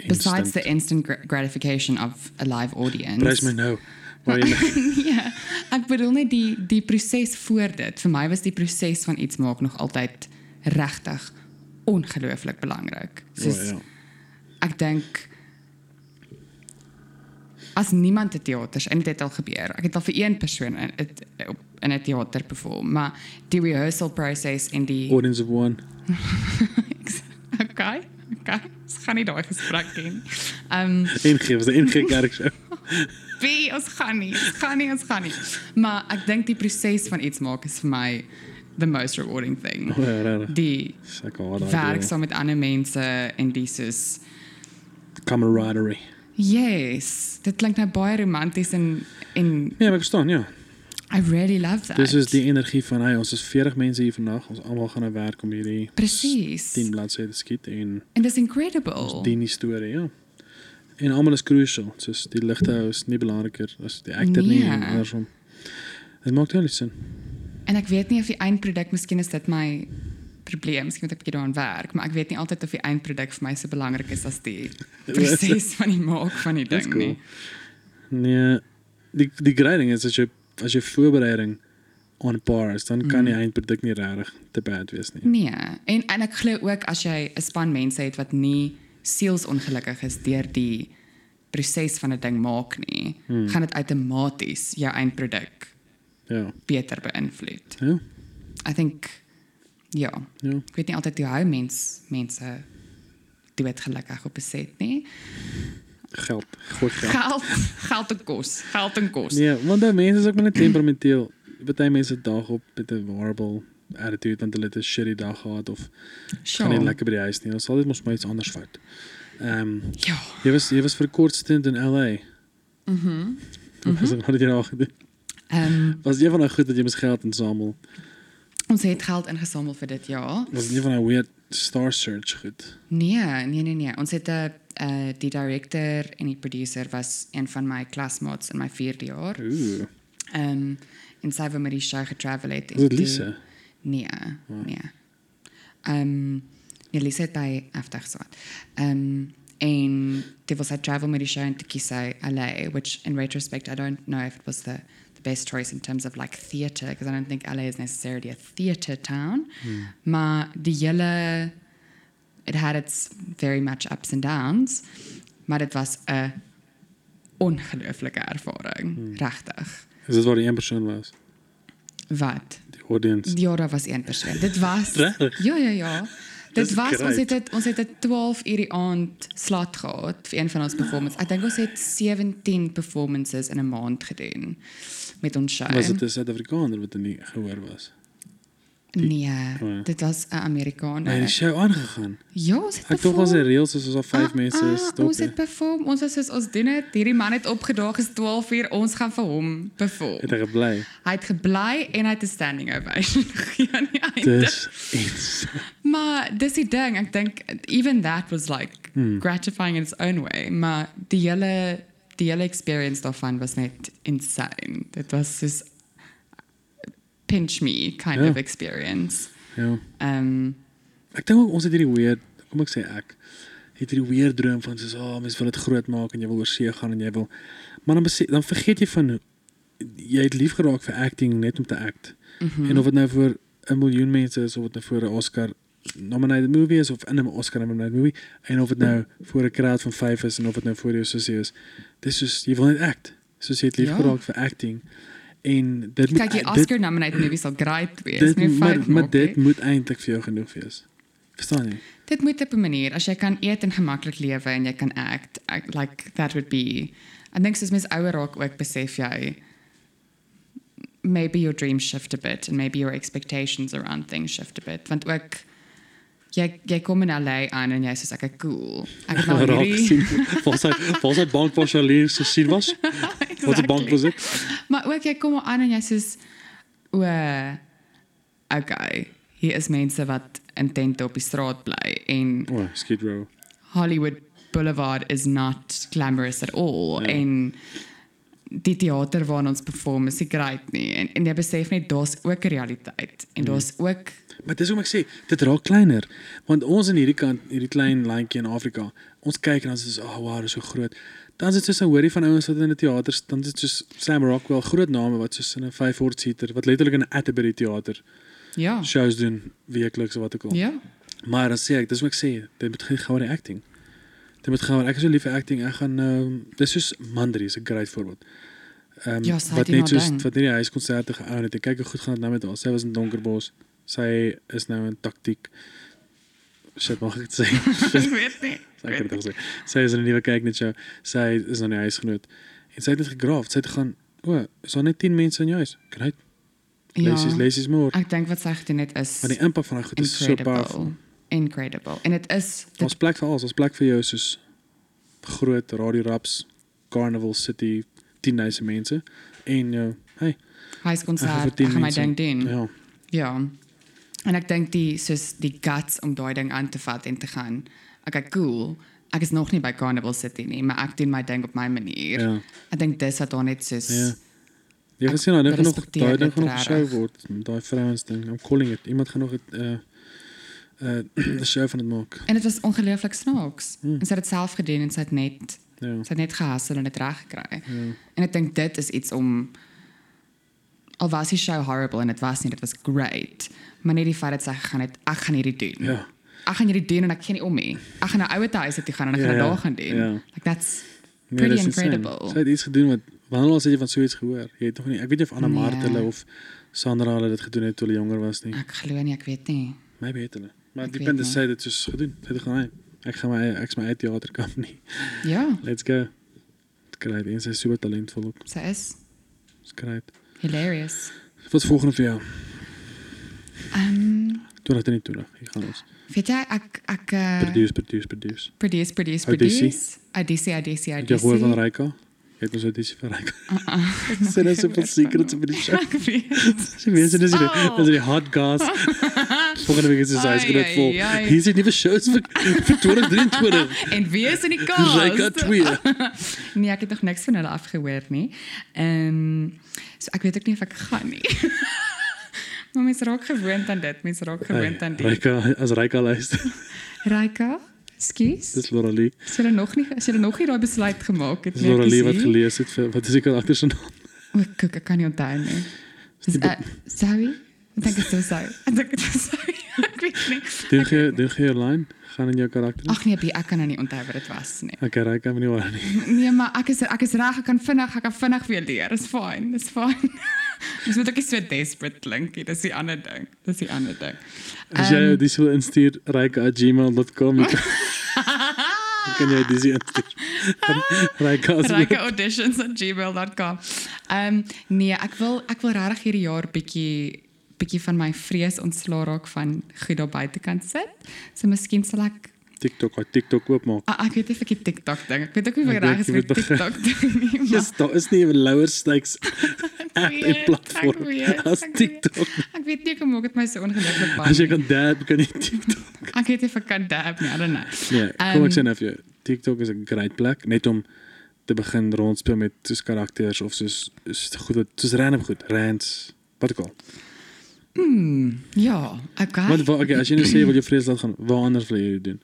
besides the instant gra- gratification of a live audience. Prys my nou. Maar ja, ek bedoel net die die proses voor dit. Vir my was die proses van iets maak nog altyd regtig ongelooflik belangrik. oh, Soos ja. ek dink as niemand te teaters en dit het al gebeur. Ek het al vir een persoon in het, op in 'n teater perform, maar die rehearsal process en die Audience of one. okay, okay. Ons gaan nie daai gesprek hê. Ehm NG was 'n NG kerk show. wie ons gaan nie, ons gaan nie, ons gaan nie. Maar ek dink die proses van iets maak is vir my the most rewarding thing. Oh, ja, regtig. Die Sak hard. werk saam met ander mense en die soos camaraderie. Yes, dit klink nou baie romanties en en Nee, maar ek verstaan, ja. I really love that. Dis is die energie van hy, ons is 40 mense hier vandag. Ons almal gaan nou werk om hierdie Presies. 10 bladsye te skiet en En dis incredible. die storie, ja. En almal is crucial. Soos die ligte hou is nie belangriker as die akter nie en Nee. andersom. Dit maak heel sin. En ek weet nie of die eindproduk miskien is dit my probleem, miskien moet ek 'n bietjie daaraan werk, maar ek weet nie altyd of die eindproduk vir my so belangrik is as die proses van die maak van die ding cool. nie. Nee, die die grading is as jy as jy voorbereiding on par is, dan kan die eindproduk nie regtig te bad wees nie. Nee, en en ek glo ook as jy 'n span mense het wat nie sielsongelukkig is deur die proses van 'n ding maak nie, hmm. gaan dit outomaties jou eindproduk Ja. beter beïnvloed. Ja. I think ja, Ja. ek weet nie altyd hoe mens mense dood gelukkig op 'n set nie. Geld, groot geld. Geld, geld en kos, geld en kos. Nee, want daai mense is ook maar net temperamenteel. Party mense dag op met 'n horrible attitude want hulle het 'n shitty dag gehad of gaan nie lekker by die huis nie. Ons sal dit mos maar iets anders fout. Ehm um, Ja. jy was jy was vir kort stint in LA. Mhm. Mhm. Wat het jy daar gedoen? Ehm Was jy van daai goed dat jy mos geld insamel? Ons het geld ingesamel vir dit jaar. Was dit nie van daai weird star search goed? Nee, nee nee nee. Ons het 'n uh, die director en die producer was een van my klasmaats in my 4de jaar. Ooh. Ehm um, en sy wou met die show getravel het. Was dit en toe- Lisa? Nee, nee. Ehm um, nee, Lisa het by afdag gehad. Ehm um, en dit was hy travel met die show en toe kies LA, which in retrospect I don't know if it was the the best choice in terms of like theatre because I don't think LA is necessarily a theatre town. Maar die hele it had its very much ups and downs, maar dit was 'n ongelooflike ervaring, regtig. Is dit waar die een persoon was? Wat? Die audience. Ja, daar was een persoon. Dit was? Ja, ja, ja. Dit was ons het het, ons het 'n 12 uur die aand slot gehad vir een van ons performances. Ek dink ons het 17 performances in 'n maand gedoen met ons show. Was dit 'n Suid-Afrikaner wat er nie gehoor was? Nee, Oh ja. dit was 'n Amerikaner. Nee, die show aangegaan. ja, ons het Ek dink was 'n perform. reëls soos al 5 mense Ah, ah, stop. Ons het perform. Ons was soos ons doen dit. Hierdie man het opgedaag is 12 uur. Ons gaan vir hom perform. Het hy gebly? Hy het gebly en hy het 'n standing ovation gegee aan die einde. Dis iets. Maar dis die ding, ek dink even that was like Hmm. gratifying in its own way, maar die hele die hele experience daarvan was net insane. Dit was soos pinch me kind Ja. of experience. Ja. Um Ek dink ook ons het hierdie weird, kom ek sê ek het hierdie weird droom van soos, "Ag, oh, mense wil dit groot maak en jy wil oor see gaan en jy wil maar dan dan vergeet jy van jy het lief geraak vir acting net om te act. mhm. En of dit nou vir 'n miljoen mense is of dit nou vir 'n Oscar nominated movie is of in 'n Oscar nominated movie en of dit nou voor 'n crowd van 5 is en of dit nou voor jou sussie is. Dis soos jy wil net act. Soos jy het lief vir acting. En dit die dit- Oscar nominated movies sal great wees. dit, maar, maar dit moet eintlik vir jou genoeg wees. Verstaan jy? Dit moet op 'n manier as jy kan eet en gemaklik lewe en jy kan act, act like that would be I think soos mens ouer raak ook besef jy maybe your dreams shift a bit and maybe your expectations around things shift a bit want ook jy jy kom in LA aan en jy sê ek is cool. Ek het nou hierdie. Was hy was hy bank was Charlene se sien was? Wat 'n bank was dit? Maar ook jy kom aan en jy sê o okay, hier is mense wat intent op die straat bly en O, oh, Skid Row. Hollywood Boulevard is not glamorous at all Ja. en die teater waarin ons perform is nie great nie en en jy besef net daar's ook 'n realiteit en daar's ook Maar dis hoe ek sê, dit raak kleiner. Want ons in hierdie kant, hierdie klein landjie in Afrika, ons kyk en dan is dit oh, wow, dit is so groot. Dan is dit soos 'n hoorie van ouens wat in 'n teater, dan is dit soos Sam Rockwell, groot name wat soos in 'n 500 seater, wat letterlik in 'n Atterbury teater ja. shows doen weekliks of wat ook al. Ja. Maar dan sê ek, dis wat ek sê, dit moet gaan oor die acting. Dit moet gaan oor ek is so lief vir acting. Ek gaan ehm dis soos Mandri is 'n great voorbeeld. Ehm Ja, sy het wat net soos wat net die huiskonserte gehou het. Ek kyk hoe goed gaan dit nou met haar. Sy was in Donkerbos. Sy is nou in taktiek. Shit, mag ek dit sê? Ek weet nie. Sy kan dit ook sê. Sy is in 'n nuwe kyk net show. Sy is nou nie huisgenoot. En sy het net gegraaf. Sy het gaan, o, is daar net 10 mense in jou huis? Great. Ja. Lesies, lesies more. Ek dink wat sy gedoen het is Maar die impak van daai goed is so powerful. Incredible. Incredible. En dit is dit Ons plek vir alles, ons plek vir jou soos groot Radio Raps, Carnival City, 10000 mense en jou, hey, gaan huiskonsert, vir ek 10 gaan my ding doen. Ja. Ja. En ek dink die soos die guts om daai ding aan te vat en te gaan. Okay, cool. Ek is nog nie by Carnival City nie, maar ek doen my ding op my manier. Ja. Ek dink dis wat daar net soos Ja. Jy gesien nou dink nog daai ding gaan nog show word, daai vrouens ding. I'm calling it. Iemand gaan nog 'n uh uh 'n show van dit maak. en dit was ongelooflik snaaks. Hmm. En sy het dit self gedoen en sy het net Ja. sy het net en dit reg gekry. Ja. En ek dink dit is iets om al was die show horrible en dit was nie, dit was great. Maar net die feit dat sy gegaan het, ek gaan hierdie doen. Ja. Ek gaan hierdie doen en ek gee nie om nie. Ek gaan na ouer huis toe gaan en ek gaan Ja, ja. daar gaan doen. Ja. Like that's Nee, Pretty dis insane. incredible. Sy het iets gedoen wat wanneer al sê jy van so iets gehoor. Jy het nog nie ek weet nie of Anna Nee. Mart hulle of Sandra hulle dit gedoen het toe hulle jonger was nie. ek glo nie, ek weet nie. Maybe het hulle. Maar die punt is nie. sy het dit soos gedoen. Sy het gaan ek gaan my ek's my eie teatercompany. Ja, Let's go. Kry dit. Sy is super talentvol ook. sy is Dis kry. Hilarious. Wat is volgende vir jou? Ehm 2023. Hier gaan ons. weet jy ek ek uh, Produce, produce, produce. produce produce Auditie? produce. Audisie, audisie, Het jy gehoor van audisie. Reika? Jy het ons audisie van Reika. Uh-uh. Sê net so veel secrets oor die show. Ek weet. Sy mense dis hier. Oh. Dis die hot gas. Volgende week is sy Ai, huis vol. ai, ai. Hier is die nuwe shows vir vir 2023. En wie is in die cast? Reika 2. Nee, ek het nog niks van hulle afgehoor nie. Ehm so ek weet ook nie of ek gaan nie. maar mens raak gewoond aan dit. Mens raak gewoond aan die. Reika as Reika luister. Raika, skus. Dis Loralie. Is julle nog nie is julle nog nie daai besluit gemaak het nie? Loralie wat gelees het vir wat is die karakter se naam? O, kyk, ek kan nie onthou nie. Dis uh, sorry. Ek dink dit is so. Ek dink dit is so. Ek weet nie. Doen jy doen jy 'n line gaan in jou karakter? Ag nee, ek kan nou nie onthou wat dit was nie. Okay, Reika, moenie worry nie. Nee, maar ek is ek is reg, ek kan vinnig, ek kan vinnig weer leer. Dis fyn, dis fyn. Dis moet ook nie so desperate klink nie. Dis die ander ding. Dis die ander ding. As jy Ehm, dis wil instuur reika@gmail.com. kan- jy kan dis instuur. Reika as Rikeauditions@gmail.com. Ehm um, nee, ek wil ek wil regtig hierdie jaar bietjie bietjie van my vrees ontslaa raak van goed daar buitekant sit. So miskien sal ek TikTok, hy TikTok oopmaak. ah, ek weet nie of ek die TikTok ding. Ek weet ook nie of ek Ek reg weet is jy met moet begin. TikTok ding nie. maar- Yes, daar is nie 'n lower stakes app weet, en ek platform weet, as ek weet. TikTok. Ek weet nie hoe maak dit my so ongelukkig bang. As jy nie. kan dab, kan jy TikTok. Ek weet nie of ek kan dab nie. I don't know. Nee, kom ek Ehm, sê nou vir jou, TikTok is 'n great plek net om te begin rondspeel met soos karakters of soos soos goed wat soos random goed, rants, wat ook al. Hmm, ja, okay. Wat wat okay, as jy nou sê wil jy vrees laat gaan, waar anders wil jy dit doen?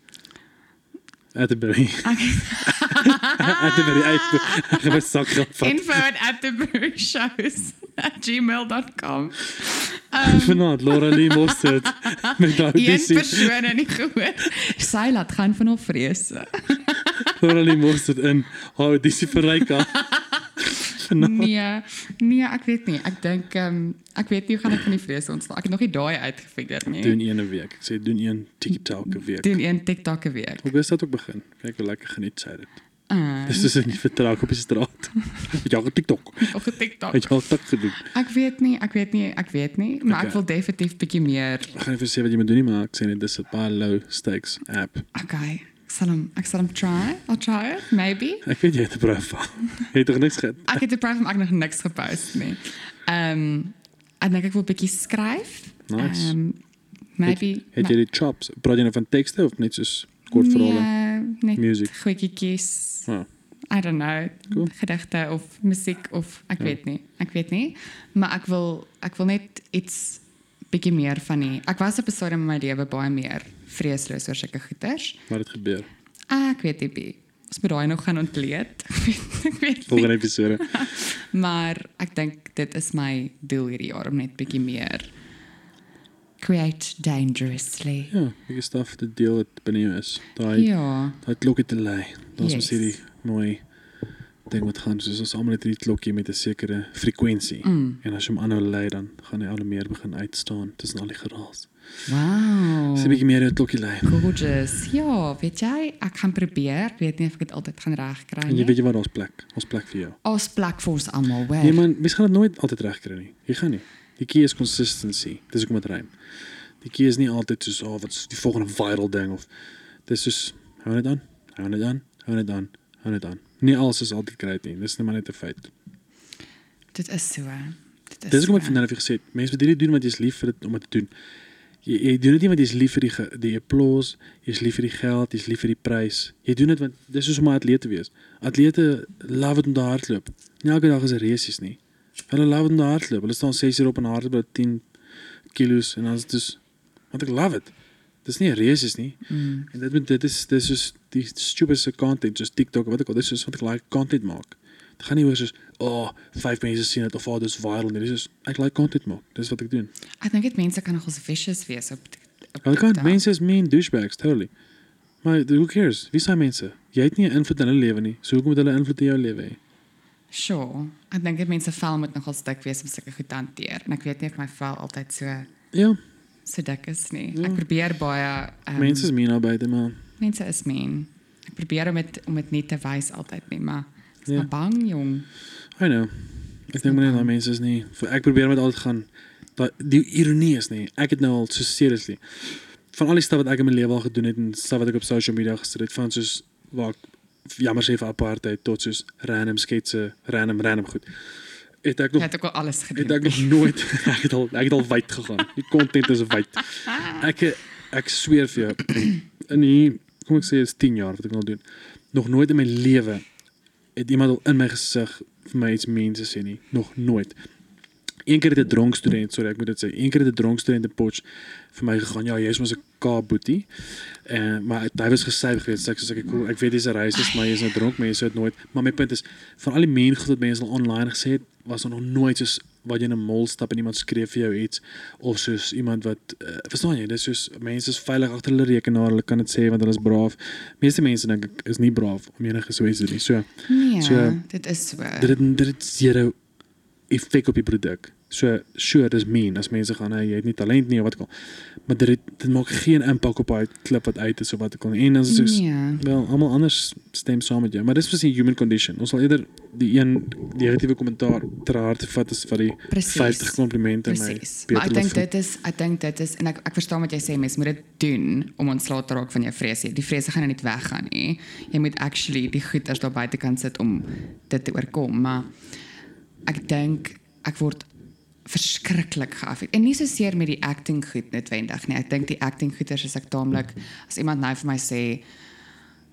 Atterbury. Atterbury uit. Ek het my sak gehad. Info at atterbury shows at gmail.com. Vanaand Laura Lee Mostert met daai Een audisie. persoon en nie gehoor. Sy laat gaan van haar vrese. Laura Lee Mostert in haar audisie vir Ryka. Vanaand. Nee, nee, ek weet nie. Ek dink ehm um, ek weet nie hoe gaan ek van die vrese ontstaan. Ek het nog nie daai uitgefigure nie. Doen een 'n week. Ek sê doen een TikTok 'n week. doen een TikTok 'n week. Hoe is dit ook begin? Kyk hoe lekker geniet sy dit. Ah, Dis is nie vertrag op die straat. Ja, TikTok. op TikTok. Het jy al TikTok gedoen? Ek weet nie, ek weet nie, ek weet nie, maar Okay. ek wil definitief bietjie meer. Ek gaan nie vir sê wat jy moet doen nie, maar ek sê net dis 'n baie low stakes app. Okay. Ek sal hom ek sal hom try. I'll try it, maybe. Ek weet jy het 'n profiel. Jy het tog niks gehad. Ek het die prime van ek nog niks gepost nie. Ehm um, ek dink ek wil bietjie skryf. Nice. Ehm maybe Het jy die chops? Praat jy nou van tekste of net soos kort verhale? Nee, net Music. goedjies. Ah, I don't know. Cool. Gedigte of musiek of ek Ja. weet nie. Ek weet nie. Maar ek wil ek wil net iets bietjie meer van die ek was op 'n stadium in my lewe baie meer vreesloos oor sulke goeters. wat het gebeur? Ek weet nie. Ons moet daai nog gaan ontleed. Ek weet. Volgende episode. Maar ek dink dit is my doel hierdie jaar om net bietjie meer create dangerously. Ja, ek is staf te deel wat binne jou is. Daai Ja. daai klokkie te lei. Daar's Yes. mos hierdie mooi ding wat gaan soos ons almal het hierdie klokkie met 'n sekere frekwensie. Mm. En as jy hom aanhou lei dan gaan hy al meer begin uitstaan tussen al die geraas. Wow. Dis 'n bietjie meer jou klokkie lei. Gorgeous. Ja, weet jy, ek gaan probeer. Ek weet nie of ek dit altyd gaan regkry En jy nie. weet jy wat daar's plek. Ons plek vir jou. Ons plek vir ons almal, Nee hoor. man, mens gaan dit nooit altyd regkry nie. Jy gaan nie. Die key is consistency. Dis hoekom dit rym. Die key is nie altyd soos oh, wat is die volgende viral ding of dis soos hou net aan, hou net aan, hou net aan, hou net aan. Nie alles is altyd great nie. Dis net maar net 'n feit. Dit is so. Dit is. Dis hoekom ek so. vandag vir gesê het, mense moet hierdie doen wat jy's lief vir dit om dit te doen. Jy, jy doen dit nie want jy's lief vir die die applause, jy's lief vir die geld, jy's lief vir die prys. Jy doen dit want dis soos om 'n atleet te wees. Atlete love dit om te hardloop. Nie elke dag is 'n resies nie. Hulle love dit om te hardloop. Hulle staan 6 uur op en hardloop hulle 10 kilos en dan is dit dus want ek love it. Dis nie 'n resies nie. Mm. En dit moet dit is dis soos die stupidste content soos TikTok wat ek al dis soos wat ek like content maak. Dit gaan nie oor soos o, oh, vyf mense sien dit of oh, dis viral nie. Dis soos ek like content maak. Dis wat ek doen. Ek dink dit mense kan nogals vicious wees op op Hulle kan mense is mean douchebags totally. Maar who cares? Wie zijn mense? Jy het nie 'n invloed in hulle lewe nie. So hoekom moet hulle invloed in jou lewe hê? Sure. Ek dink dit mense vel moet nogal dik wees om sulke goed te hanteer. En ek weet nie of my vel altyd so Ja, so dik is nie. Ja. Ek probeer baie um, mense is mean albei maar mense is mean. Ek probeer om dit om dit nie te wys altyd nie, maar ek Ja. bang jong. I know. Ek dink net daai mense is nie ek probeer met altyd gaan dat die ironie is nie. Ek het nou al so seriously van al die stuff wat ek in my lewe al gedoen het en stuff wat ek op social media gesit het van soos waar ek jammer sê vir apartheid tot soos random sketse, random random goed. Het ek nog het ook al alles het gedoen. ek nog nooit ek het al ek het al wyd gegaan. Die content is wyd. Ek ek sweer vir jou in die kom ek sê is 10 jaar wat ek al doen. Nog nooit in my lewe het iemand al in my gesig vir my iets mean gesê nie. Nog nooit. Een keer het dronk student, sorry, ek moet dit sê. Een keer het 'n dronk student in Potch vir my gegaan. Ja, jy's mos 'n K-boetie. Maar hy was gesuig geweest. Ek sê ek cool, weet dis 'n racist, maar jy's nou dronk, mense het nooit. Maar my punt is van al die men goed wat mense al online gesê het, was er nog nooit soos wat jy in 'n mall stap en iemand skree vir jou iets of soos iemand wat uh, verstaan jy, dis soos mense is veilig agter hulle rekenaar, hulle kan dit sê want hulle is braaf. Meeste mense dink ek is nie braaf om enige so iets te doen nie. So Nee, So, dit is so. dit het dit het zero effek op die produk. So sure, dis mean as mense gaan hey, jy het nie talent nie of wat ook al. Maar dit dit maak geen impak op daai klip wat uit is of wat ook al. En dan is dit soos Nee. wel almal anders stem saam met jou, maar dis presies human condition. Ons sal eerder die een negatiewe kommentaar ter harte vat as vir die Presies. 50 komplimente my Presies. Maar ek beter dink dit is ek dink dit is en ek ek verstaan wat jy sê mens moet dit doen om ontslae te raak van jou vrese. Die vrese gaan nou net weggaan nie. Jy moet actually die goeders daar buite kan sit om dit te oorkom, maar ek dink ek word verskriklik geaffek. En nie so seer met die acting goed noodwendig nie. Ek dink die acting goeders is ek taamlik as iemand nou vir my sê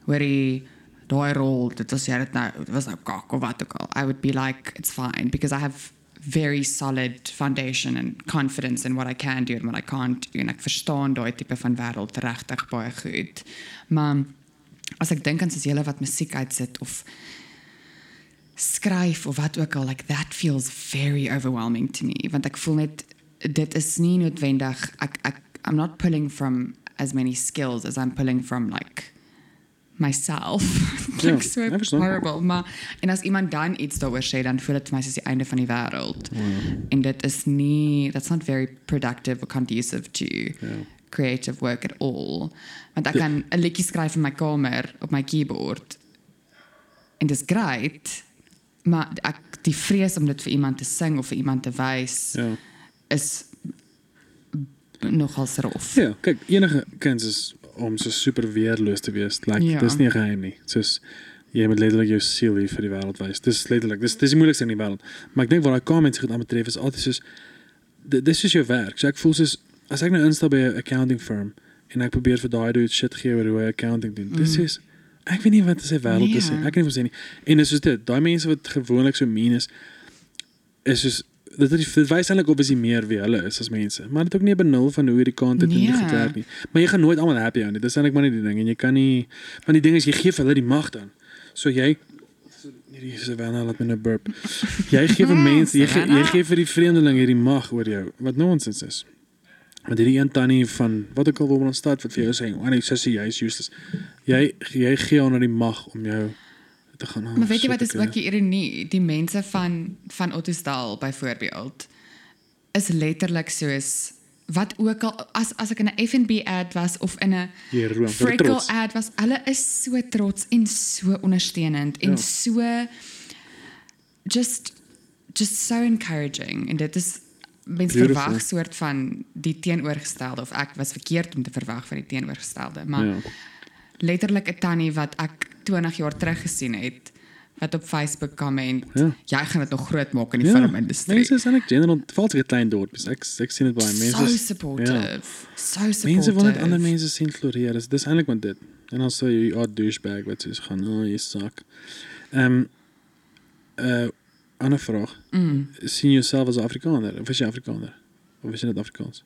hoorie daai rol dit was jy dit nou dit was nou kak of wat ook al I would be like it's fine because I have very solid foundation and confidence in what I can do and what I can't do en ek verstaan daai tipe van wêreld regtig baie goed maar as ek dink aan soos julle wat musiek uitsit of skryf of wat ook al like that feels very overwhelming to me want ek voel net dit is nie noodwendig ek ek I'm not pulling from as many skills as I'm pulling from like myself. Ja, so horrible, maar en as iemand dan iets daaroor sê, dan voel dit vir my soos die einde van die wêreld. En dit is nie that's not very productive or conducive to Ja. creative work at all. Want ek kan 'n liedjie skryf in my kamer op my keyboard. En dis great, maar ek die vrees om dit vir iemand te sing of vir iemand te wys Ja. is nogal rof. Ja, kyk, enige kuns is om so super weerloos te wees. Like, Ja. dis nie 'n geheim nie. Soos jy moet letterlik jou siel hier vir die wêreld wys. Dis letterlik, dis dis die moeilikste in die wêreld. Maar ek dink wat daai comments goed aan betref is altyd soos di- dis is jou werk. So ek voel soos as ek nou instap by 'n accounting firm en ek probeer vir daai dude shit gee oor hoe hy accounting doen. Dis is ek weet nie wat sy wêreld is nie. Nee. Ek kan nie verstaan nie. En dis soos dit, daai mense wat gewoonlik so mean is is soos dit dit, dit wys eintlik op is jy meer wie hulle is as mense. Maar dit ook nie 'n benul van hoe hierdie content en die Nee. goed werk nie. Maar jy gaan nooit almal happy hou nie. Dis eintlik maar net die ding en jy kan nie want die ding is jy gee vir hulle die mag dan. So jy hierdie Savannah laat my nou burp. Jy gee vir mense, jy gee jy Savannah. gee vir die vreemdeling hierdie mag oor jou wat nonsens is. Want hierdie een tannie van wat ook al waar ons stad wat vir jou sê, "O nee, sussie, jy is useless." Jy jy gee haar nou die mag om jou te gaan. Oh, Maar weet jy wat is ook die ironie? Die mense van van Ottosdal byvoorbeeld is letterlik soos wat ook al as as ek in 'n F&B ad was of in 'n Freckle ad was, hulle is so trots en so ondersteunend en Ja. so just just so encouraging en dit is mens Beautiful. soort van die teenoorgestelde of ek was verkeerd om te verwag van die teenoorgestelde maar Ja. letterlik 'n tannie wat ek 20 jaar terug gesien het wat op Facebook comment Ja. jy gaan dit nog groot maak in die Ja, filmindustrie. Mense is eintlik general valt ek klein dorpies. Ek ek sien dit baie mense. so is- supportive. Ja. So supportive. Mense wil net ander mense sien floreer. Dis dis eintlik wat dit. En dan sê jy oh douchebag wat sê gaan, "Oh, jy suck." Ehm um, uh ander vraag. Mm. Sien jy jouself as 'n Afrikaner of is jy Afrikaner? Of is jy net Afrikaans?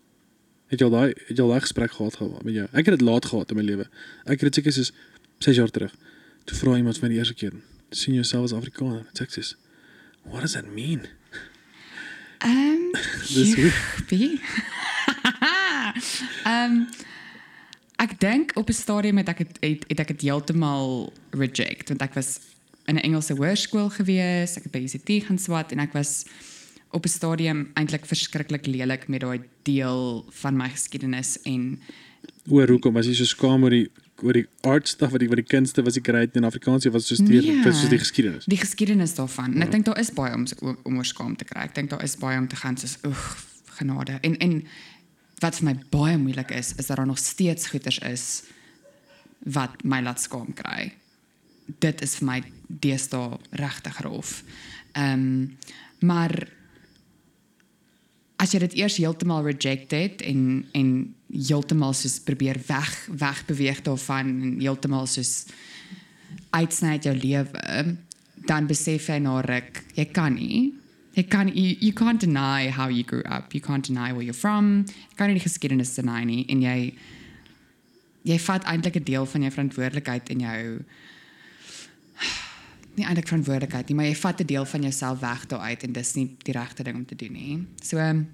Het jy al daai het jy al daai gesprek gehad gehad met jou? Ek het dit laat gehad in my lewe. Ek het dit seker soos 6 jaar terug. Toe vra iemand vir my die eerste keer, "Sien jy jouself as Afrikaner?" Ek sê, "What does that mean?" Ehm Dis hoe Wie? Ehm ek dink op 'n stadium het ek het, het, het ek dit heeltemal reject want ek was in 'n Engelse hoërskool gewees, ek het by UCT gaan swat en ek was op 'n stadium eintlik verskriklik lelik met daai deel van my geskiedenis en oor hoekom was jy so skaam oor die oor die art stuff wat die wat die kunste was die great in Afrikaans of was dit soos die Nee. was soos die geskiedenis. die geskiedenis daarvan. En ek dink daar is baie om- om oor skaam te kry. Ek dink daar is baie om te gaan soos oeg, genade. En en wat vir my baie moeilik is, is dat daar nog steeds goeters is wat my laat skaam kry. Dit is vir my deesdae regtig rof. Ehm um, maar as jy dit eers heeltemal reject het en en heeltemal soos probeer weg wegbeweeg daarvan en heeltemal soos uitsny uit jou lewe, dan besef jy na ruk, jy kan nie. Jy kan you, you can't deny how you grew up. You can't deny where you're from. Jy kan nie die geskiedenis deny nie en jy jy vat eintlik 'n deel van jou verantwoordelikheid in jou nie eintlik verantwoordelikheid nie, maar jy vat 'n deel van jouself weg daaruit en dis nie die regte ding om te doen nie. So um,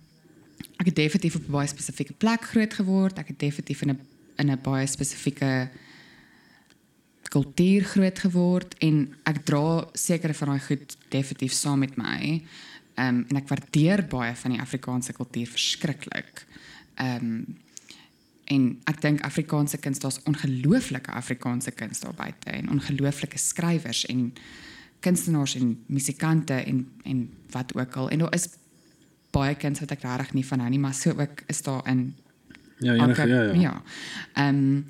ek het definitief op 'n baie spesifieke plek groot geword. Ek het definitief in 'n in 'n baie spesifieke kultuur groot geword en ek dra sekere van daai goed definitief saam met my. Ehm um, en ek waardeer baie van die Afrikaanse kultuur verskriklik. Ehm um, en ek dink Afrikaanse kuns daar's ongelooflike Afrikaanse kuns daar buite en ongelooflike skrywers en kunstenaars en musikante en en wat ook al en daar is baie kuns wat ek regtig nie van hou nie maar so ook is daar in Ja, enige ja ja. ja. Ehm um,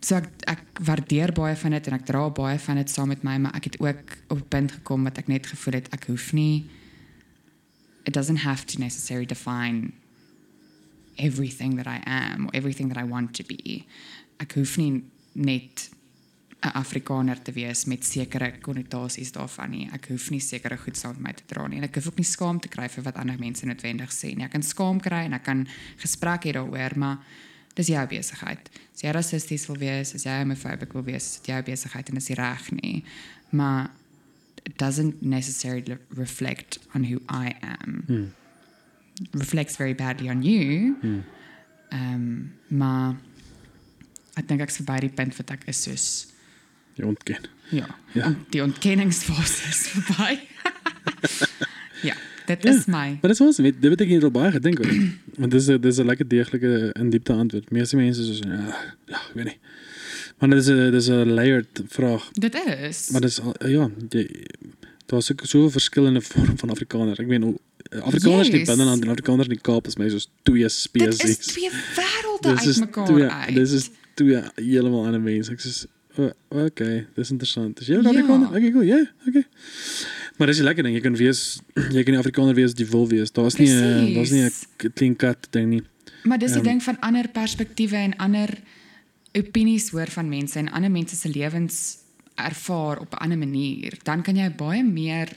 so ek ek waardeer baie van dit en ek dra baie van dit saam met my, maar ek het ook op 'n punt gekom wat ek net gevoel het ek hoef nie it doesn't have to necessarily define everything that I am or everything that I want to be. Ek hoef nie net 'n Afrikaner te wees met sekere konnotasies daarvan nie. Ek hoef nie sekere goed saam met my te dra nie en ek hoef ook nie skaam te kry vir wat ander mense noodwendig sê nie. Ek kan skaam kry en ek kan gesprek hê daaroor, maar dis jou besigheid. As jy rassisties wil wees, as jy homophobic wil wees, dis jou besigheid en dis nie reg nie. Maar it doesn't necessarily reflect on who I am. Hmm. Reflects very badly on you. Hmm. Ehm um, maar ek dink ek's verby die punt wat ek is soos Jy ontken. ja, Ja. ja. die ontkenningsfase is verby. ja, dit Ja, is my. Maar dit is ons, weet, dit het ek hier al baie gedink oor. Want dis 'n dis 'n lekker deeglike in diepte antwoord. Meeste mense is so ja, ja, ek weet nie. Maar dit is 'n dis 'n layered vraag. Dit is. Maar dis al- ja, jy daar's ook soveel verskillende vorme van Afrikaner. Ek meen hoe- Afrikaners in die Yes. binneland en Afrikaners in die Kaap is my soos twee dit spesies. is twee wêrelde Dis uit is mekaar twee uit. dis is twee heeltemal ander mense. Ek sê o, okay, dis interessant. Is jy 'n Ja. Afrikaner? Okay, cool. Ja, okay. Maar dis die lekker ding, jy kan wees jy kan 'n Afrikaner wees jy wil wees. Daar's nie 'n daar's nie 'n clean cut ding nie. Maar dis die Ehm, ding van ander perspektiewe en ander opinies hoor van mense en ander mense se lewens ervaar op 'n ander manier. Dan kan jy baie meer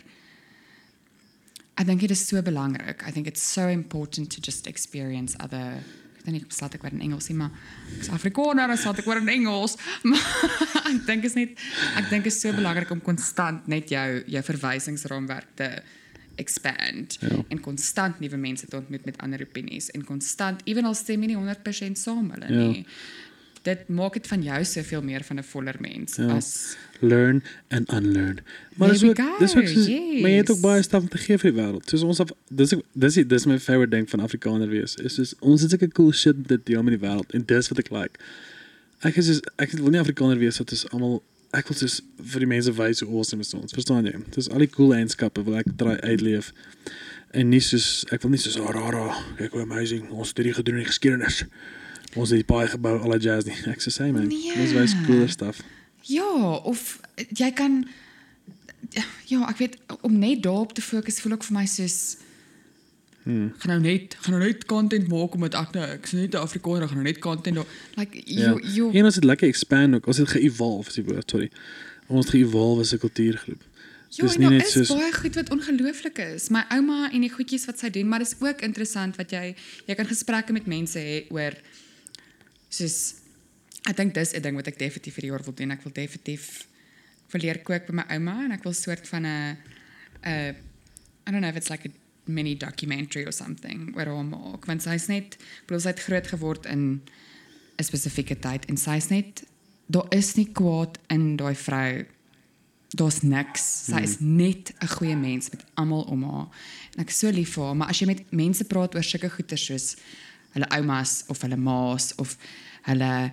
I think it is so belangrik. I think it's so important to just experience other ek weet nie slaat ek weer in Engels nie, maar ek's Afrikaner, dan slaat ek weer in Engels. Maar ek dink is net ek dink is so belangrik om konstant net jou jou verwysingsraamwerk te expand Ja. en konstant nuwe mense te ontmoet met ander opinies en konstant ewenal stem jy nie 100% saam hulle Ja. Dit maak dit van jou soveel meer van 'n voller mens Ja. as Learn and unlearn. Maar dis ook dis ook soos, maar jy het ook yes. baie staf om te gee vir die wêreld. Soos ons af, dis ook- dis dis my favorite ding van Afrikaner wees. Is soos ons het sulke cool shit dit deel met die wêreld en dis wat ek like. Ek is soos, ek wil nie Afrikaner wees wat is almal ek wil soos vir die mense wys hoe awesome is ons. Verstaan jy? Dis al die cool eienskappe wil ek try uitleef. En nie soos ek wil nie soos oh, rara, kyk hoe amazing ons het hierdie gedoen in die geskiedenis. Ons het die paai gebou al die jazz nie. Ek sê man, Nee. ons wys cooler stuff. Ja, of jy kan ja, ek weet om net daarop te fokus voel ook vir my soos Hmm. gaan nou net gaan nou net content maak omdat ek nou ek's net 'n Afrikaner, gaan nou net content daar. Like you Ja. you En ons het lekker expand ook. Ons het ge-evolve, is die woord, sorry. Ons het ge-evolve as 'n kultuurgroep. Ja, Dis nie daar net is soos- baie goed wat ongelooflik is. My ouma en die goedjies wat sy doen, maar dis ook interessant wat jy jy kan gesprekke met mense hê oor soos ek dink dis 'n ding wat ek definitief vir die jaar wil doen. Ek wil definitief wil leer kook by my ouma en ek wil soort van 'n 'n I don't know if it's like a mini documentary or something oor haar maak want sy's net sy het groot geword in 'n spesifieke tyd en sy's net daar is nie kwaad in daai vrou daar's niks. Sy is net 'n goeie mens met almal om haar. En ek is so lief vir haar, maar as jy met mense praat oor sulke goeie soos hulle oumas of hulle ma's of hulle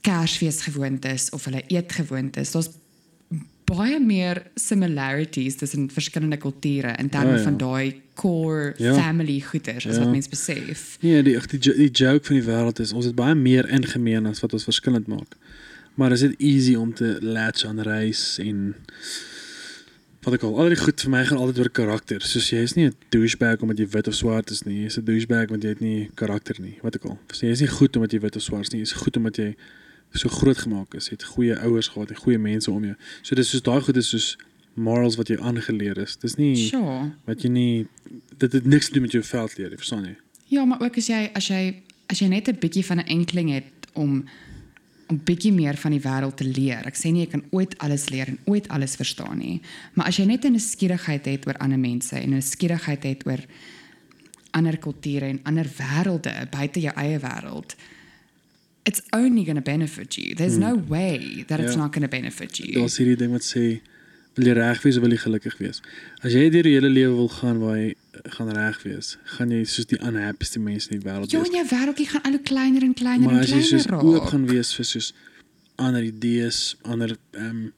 Kersfeesgewoontes of hulle eetgewoontes, daar's baie meer similarities tussen verskillende kulture in terme Ja, ja. van daai core Ja. family goeders as Ja. wat mense besef. Nee, die die, die joke van die wêreld is ons het baie meer in gemeen as wat ons verskillend maak. Maar is dit easy om te latch aan reis en wat ek al al die goed vir my gaan altyd oor karakter. Soos jy is nie 'n douchebag omdat jy wit of swart is nie. Jy's 'n douchebag want jy het nie karakter nie. Wat ek al. So jy is nie goed omdat jy wit of swart is nie. Jy's goed omdat jy so groot gemaak is. Jy het goeie ouers gehad en goeie mense om jou. So dis soos daai goed is soos morals wat jy aangeleer is. Dis nie Sure. wat jy nie dit het niks te doen met jou veldleer, jy verstaan jy? Ja, maar ook as jy as jy as jy net 'n bietjie van 'n enkeling het om om bietjie meer van die wêreld te leer. Ek sê nie jy kan ooit alles leer en ooit alles verstaan nie, maar as jy net 'n skierigheid het oor ander mense en 'n skierigheid het oor ander kulture en ander wêrelde buite jou eie wêreld, it's only going to benefit you. There's no way that it's Ja. not going to benefit you. Daar's hierdie ding wat sê wil jy reg wees of wil jy gelukkig wees? As jy deur die hele lewe wil gaan waar jy gaan reg wees, gaan jy soos die unhappiest mense in die wêreld Ja, wees. en jou wêreldjie gaan al hoe kleiner en kleiner Maar en as jy kleiner soos raak. oop gaan wees vir soos ander idees, ander ehm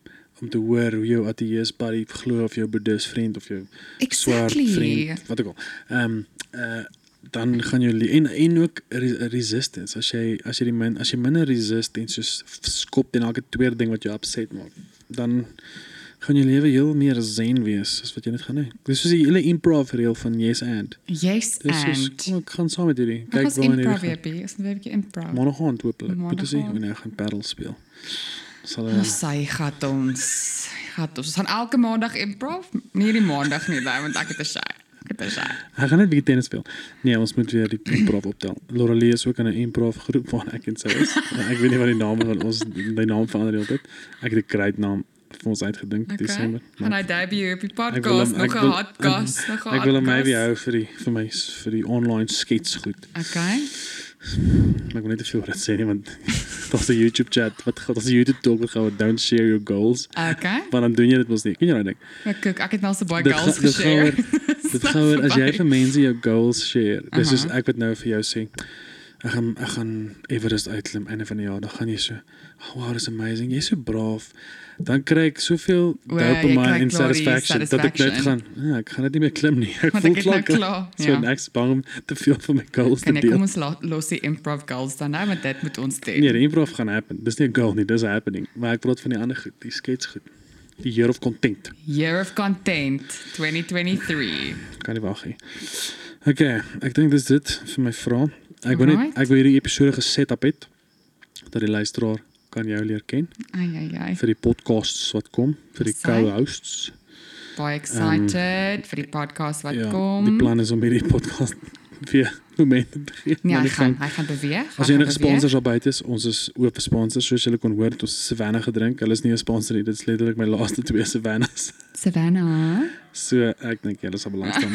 om te hoor hoe jou ateïs buddy glo of jou boeddhis vriend of jou swart Exactly. vriend, wat ook al. Ehm uh dan gaan le- en en ook re resistance as jy as jy die min as jy minder resist en soos skop teen elke tweede ding wat jou upset maak, dan gaan jou lewe heel meer zen wees as wat jy net gaan hê. Dis soos die hele improv reel van Yes and. Yes Dis soos and kom ek gaan saam met hierdie. Kyk, waar waar improv weer is 'n bietjie improv. Maandag aand hopelik. Moet ons sien wanneer ek gaan paddle speel. Sal uh, sy gat ons. Gat ons. Ons gaan elke maandag improv. Nie die maandag nie, daai want ek het 'n shy. Ek het 'n shy. Ek gaan net bietjie tennis speel. Nee, ons moet weer die improv optel. Loralie is ook in 'n improv groep waar ek en sy is. ek weet nie wat die naam van ons die naam verander heeltyd. Ek het 'n great naam. Vir ons uitgedink Okay. Desember. Gaan hy debut op die Ek wil podcast, hom- nog ek 'n wil- hot gas, nog 'n Ek wil hom hot maybe gas. hou vir die vir my vir die online sketsgoed. Okay. Maar ek wil net te veel oor dit sê nie want daar's 'n YouTube chat wat gaan daar's 'n YouTube talk wat gaan oor don't share your goals. Okay. Maar dan doen jy dit mos nie. Ken jy daai ding? Ja, kyk, ek het nou so baie Dit goals gaan- dit gaan geshare. oor- Dit gaan oor as jy vir mense jou goals share. Dis soos Aha. ek wat nou vir jou sê. Ek gaan ek gaan Everest uitklim einde van die jaar. Dan gaan jy so, oh, wow, dis amazing. Jy's so braaf. Dan kry ek soveel O, jy dopamine kry en glory, satisfaction, dat ek net satisfaction. gaan, ja, ek gaan dit nie meer klim nie. Ek Want voel ek het nou klaar. klaar. So Ja. ek's bang om te veel van my goals te Kan ek kom deel. ons la- los die improv goals dan nou, want dit moet ons doen. Nee, die improv gaan happen. Dis nie 'n goal nie, dis 'n happening. Maar ek praat van die ander goed, die skets goed. Die year of content. Year of Content 2023. Kan nie wag nie. Okay, ek dink dis dit vir my vrae. Ek wil net Alright. ek wil hierdie episode geset up het dat die luisteraar kan jou leer ken Ai ai ai. vir die podcasts wat kom, vir die co-hosts. Baie excited vir die podcast wat ja, kom. die plan is om hierdie podcast weer momente te gee. Nee, hy die gaan hy gaan beweeg. As enige beweeg. sponsors daar buite is, ons is oop vir sponsors soos julle kon hoor, het ons Savannah gedrink. Hulle is nie 'n sponsor nie, dit is letterlik my laaste twee Savannahs. Savannah. So ek dink julle sal belangstel.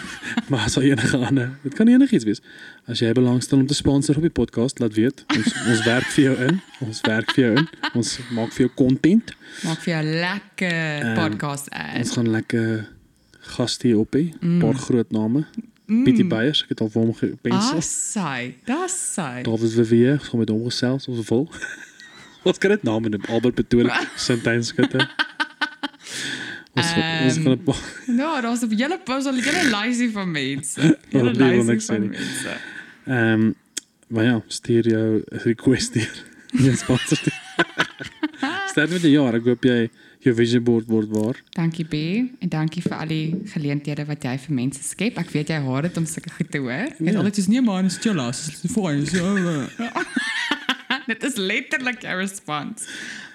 maar as enige ander, dit kan enigiets wees. As jy belangstel om te sponsor op die podcast, laat weet. Ons ons werk vir jou in. Ons werk vir jou in. Ons maak vir jou content. Maak vir jou lekker Ehm, podcast Ons ad. gaan lekker gaste hier op hê. 'n Paar groot name. Pietie Beyers, ek het al vir hom gepensel. Ah, sy. Dis sy. David Vivier, ons gaan met hom gesels ons wil. Wat kan dit name noem? Albert Pretoria, Sintyn Skutte. Ons gaan- ons Ehm, gaan 'n paar Ja, daar's 'n hele pos al hele lysie van mense. Oh, Hele lysie van nie. mense. Ehm um, maar ja, stuur jou request hier. Nie sponsor. Start met die jaar. Ek hoop jy jou vision board word waar. Dankie B en dankie vir al die geleenthede wat jy vir mense skep. Ek weet jy haat dit om sulke goed te hoor. Ek het Ja. altyd soos nee man, is chill as. Dis fyn. So. Dit is letterlik jou respons.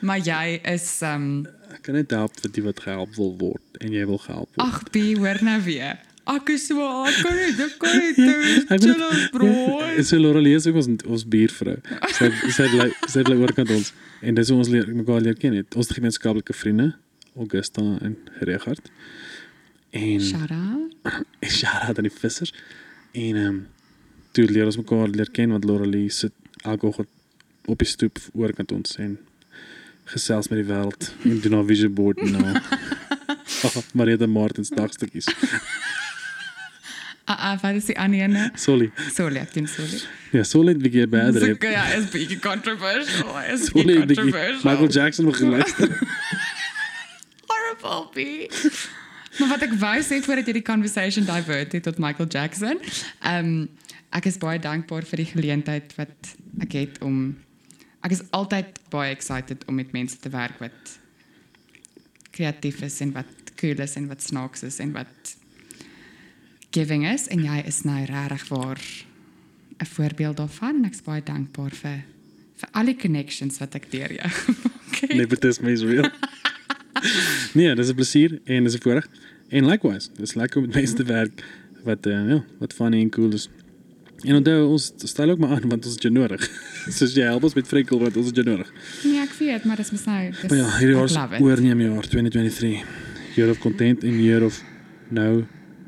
Maar jy is um Ek kan net help vir die wat gehelp wil word en jy wil gehelp word. ag B hoor nou weer. Ek is so, ek kan nie, ek kan nie Chill bro. Is so Laura lees ook ons ons buurvrou. Sy sy bly sy bly oorkant ons en dis hoe ons leer mekaar leer ken het. Ons gemeenskaplike vriende, Augusta en Regard. En Shout out. shout out aan die vissers. En ehm um, toe leer ons mekaar leer ken want Laura Lee sit elke oggend op die stoep oorkant ons en gesels met die wêreld en doen haar vision board en nou. Marita Martins dagstukkies. Ah, ah, wat is die ander ene? Sorry. Sorry, ek doen sorry. Ja, so net wie jy baie So, drep. ja, is bietjie controversial. Is Sorry bietjie bietjie. controversial. Michael Jackson moet geluister. horrible B. maar wat ek wou sê voordat jy die conversation divert het tot Michael Jackson. Ehm um, ek is baie dankbaar vir die geleentheid wat ek het om ek is altyd baie excited om met mense te werk wat kreatief is en wat cool is en wat snaaks is en wat giving is en jy is nou regtig waar 'n voorbeeld daarvan en ek's baie dankbaar vir vir al die connections wat ek deur jou gemaak het. Nepotisme is real. nee, dis 'n plesier en dis 'n voorreg. En likewise, dis lekker om met mense te werk wat uh, ja, wat funny en cool is. En onthou ons stel ook maar aan want ons het jou nodig. Soos jy help ons met Frenkel want ons het jou nodig. Nee, ek weet, maar dis mos nou dis Maar ja, hierdie jaar is oorneem jaar 2023. Year of content en year of nou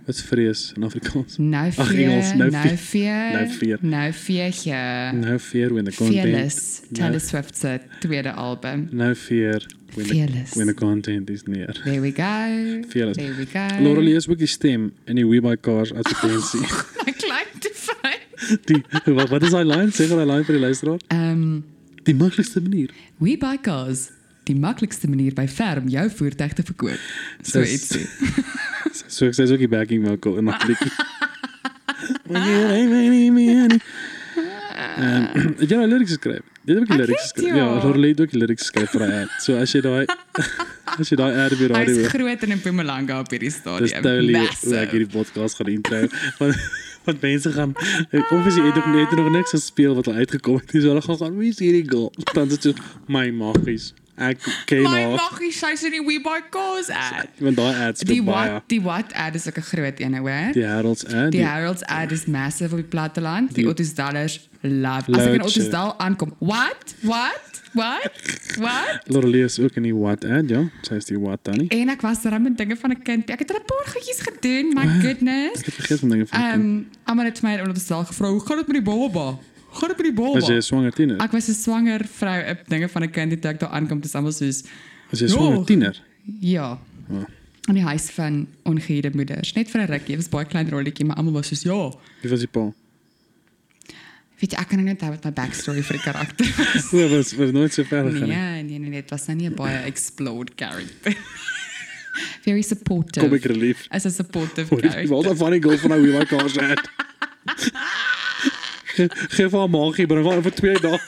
wat's vrees in Afrikaans? Nou Ag, vier, Engels, nou nou vier. vier, Nou vier. nou vier, Nou fear when the content. Fearless, Taylor Nou, Swift se tweede album. nou fear when the, Fearless. when the content is near. There we go. Fearless. There we go. Laura lees ook die stem in die We Buy Cars advertensie. Fyn. Die, wat, wat is daai line? Sê gou daai line vir die luisteraar. Um Die maklikste manier. We Buy Cars, die maklikste manier by Ferm jou voertuig te verkoop. So ietsie. So ek sê ook die backing vocal in daai liedjie. Jy ry my nie meer. Ehm, het jy nou lyrics geskryf? Jy het ook lyrics het, geskryf. ja. Ja, Laura het ook lyrics geskryf vir ad. So as jy daai as jy daai ad Hy's radio hoor, groot in Mpumalanga op hierdie dis stadium. totally hoe ek hierdie podcast gaan intro. Want want mense gaan obviously het nog net nog niks gespeel wat al uitgekom het. Dis hulle gaan gaan wie is hierdie girl? Dan is dit so my magies. Ken My haar. mag nie sy in die We Buy Cars ad. Want daai ads Die baie. what die what ad is 'n groot een, hoor. Die Heralds ad. Die Die Harold's ad is massive op die platteland. Die Die- Ottosdalers love. As ek in Load Ottosdal aankom, what? What? What? What? Lorelei is ook in die what ad, ja. Sy is die what Tannie. En ek was daar met dinge van 'n kind. Ek het 'n paar goedjies gedoen, my goodness. Ek het vergeet van dinge van Ehm, um, um, almal het my in Ottosdal gevra, "Hoe gaan dit met die baba?" Gaan dit met die baba? As jy 'n swanger tiener. Ek was 'n swanger vrou op dinge van 'n kind toe ek daar aankom, dis almal soos As jy 'n swanger Ja. tiener. ja. Ja. In die huis van ongehuurde moeders. Net vir 'n rukkie, dit was baie klein rolletjie, maar almal was soos ja. Wie was die pa? Weet jy, ek kan nou net hou wat my backstory vir die karakter was. Ja, was was nooit so ver gegaan. nie. Nee, nee, nee, dit was nou nie 'n baie explode character. Very supportive. Kom ek relief. As 'n supportive Wat character. een funny girl van nou wie my kaas Ge- Geef haar maagie, bring haar vir 2 dae.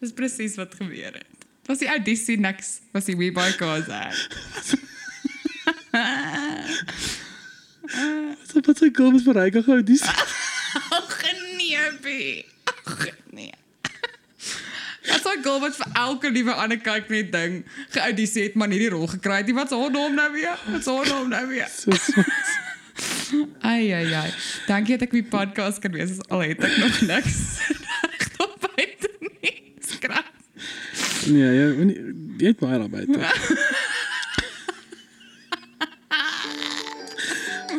Dis presies wat gebeur het. Was die audisie niks, was die We Buy Cars ad. Wat wat 'n girl met verryking gehou dis. Ag nee, B. Ag nee. Wat so 'n girl wat vir elke liewe ander kyk net ding geaudisie het maar nie die rol gekry het nie. Wat is haar naam nou weer? Wat is haar naam nou weer? Ai ai ai. Dankie dat ek die podcast kan wees. Al het ek nog niks reg op buite nie. Skrap. Nee, jy jy- jy het baie daarby.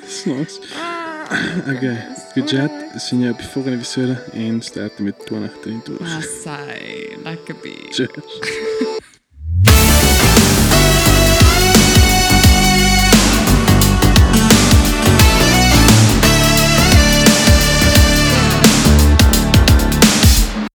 Snaaks. Okay, good chat. Sien jou op die volgende episode en sterkte met 2023. Assai, lekker be. Cheers.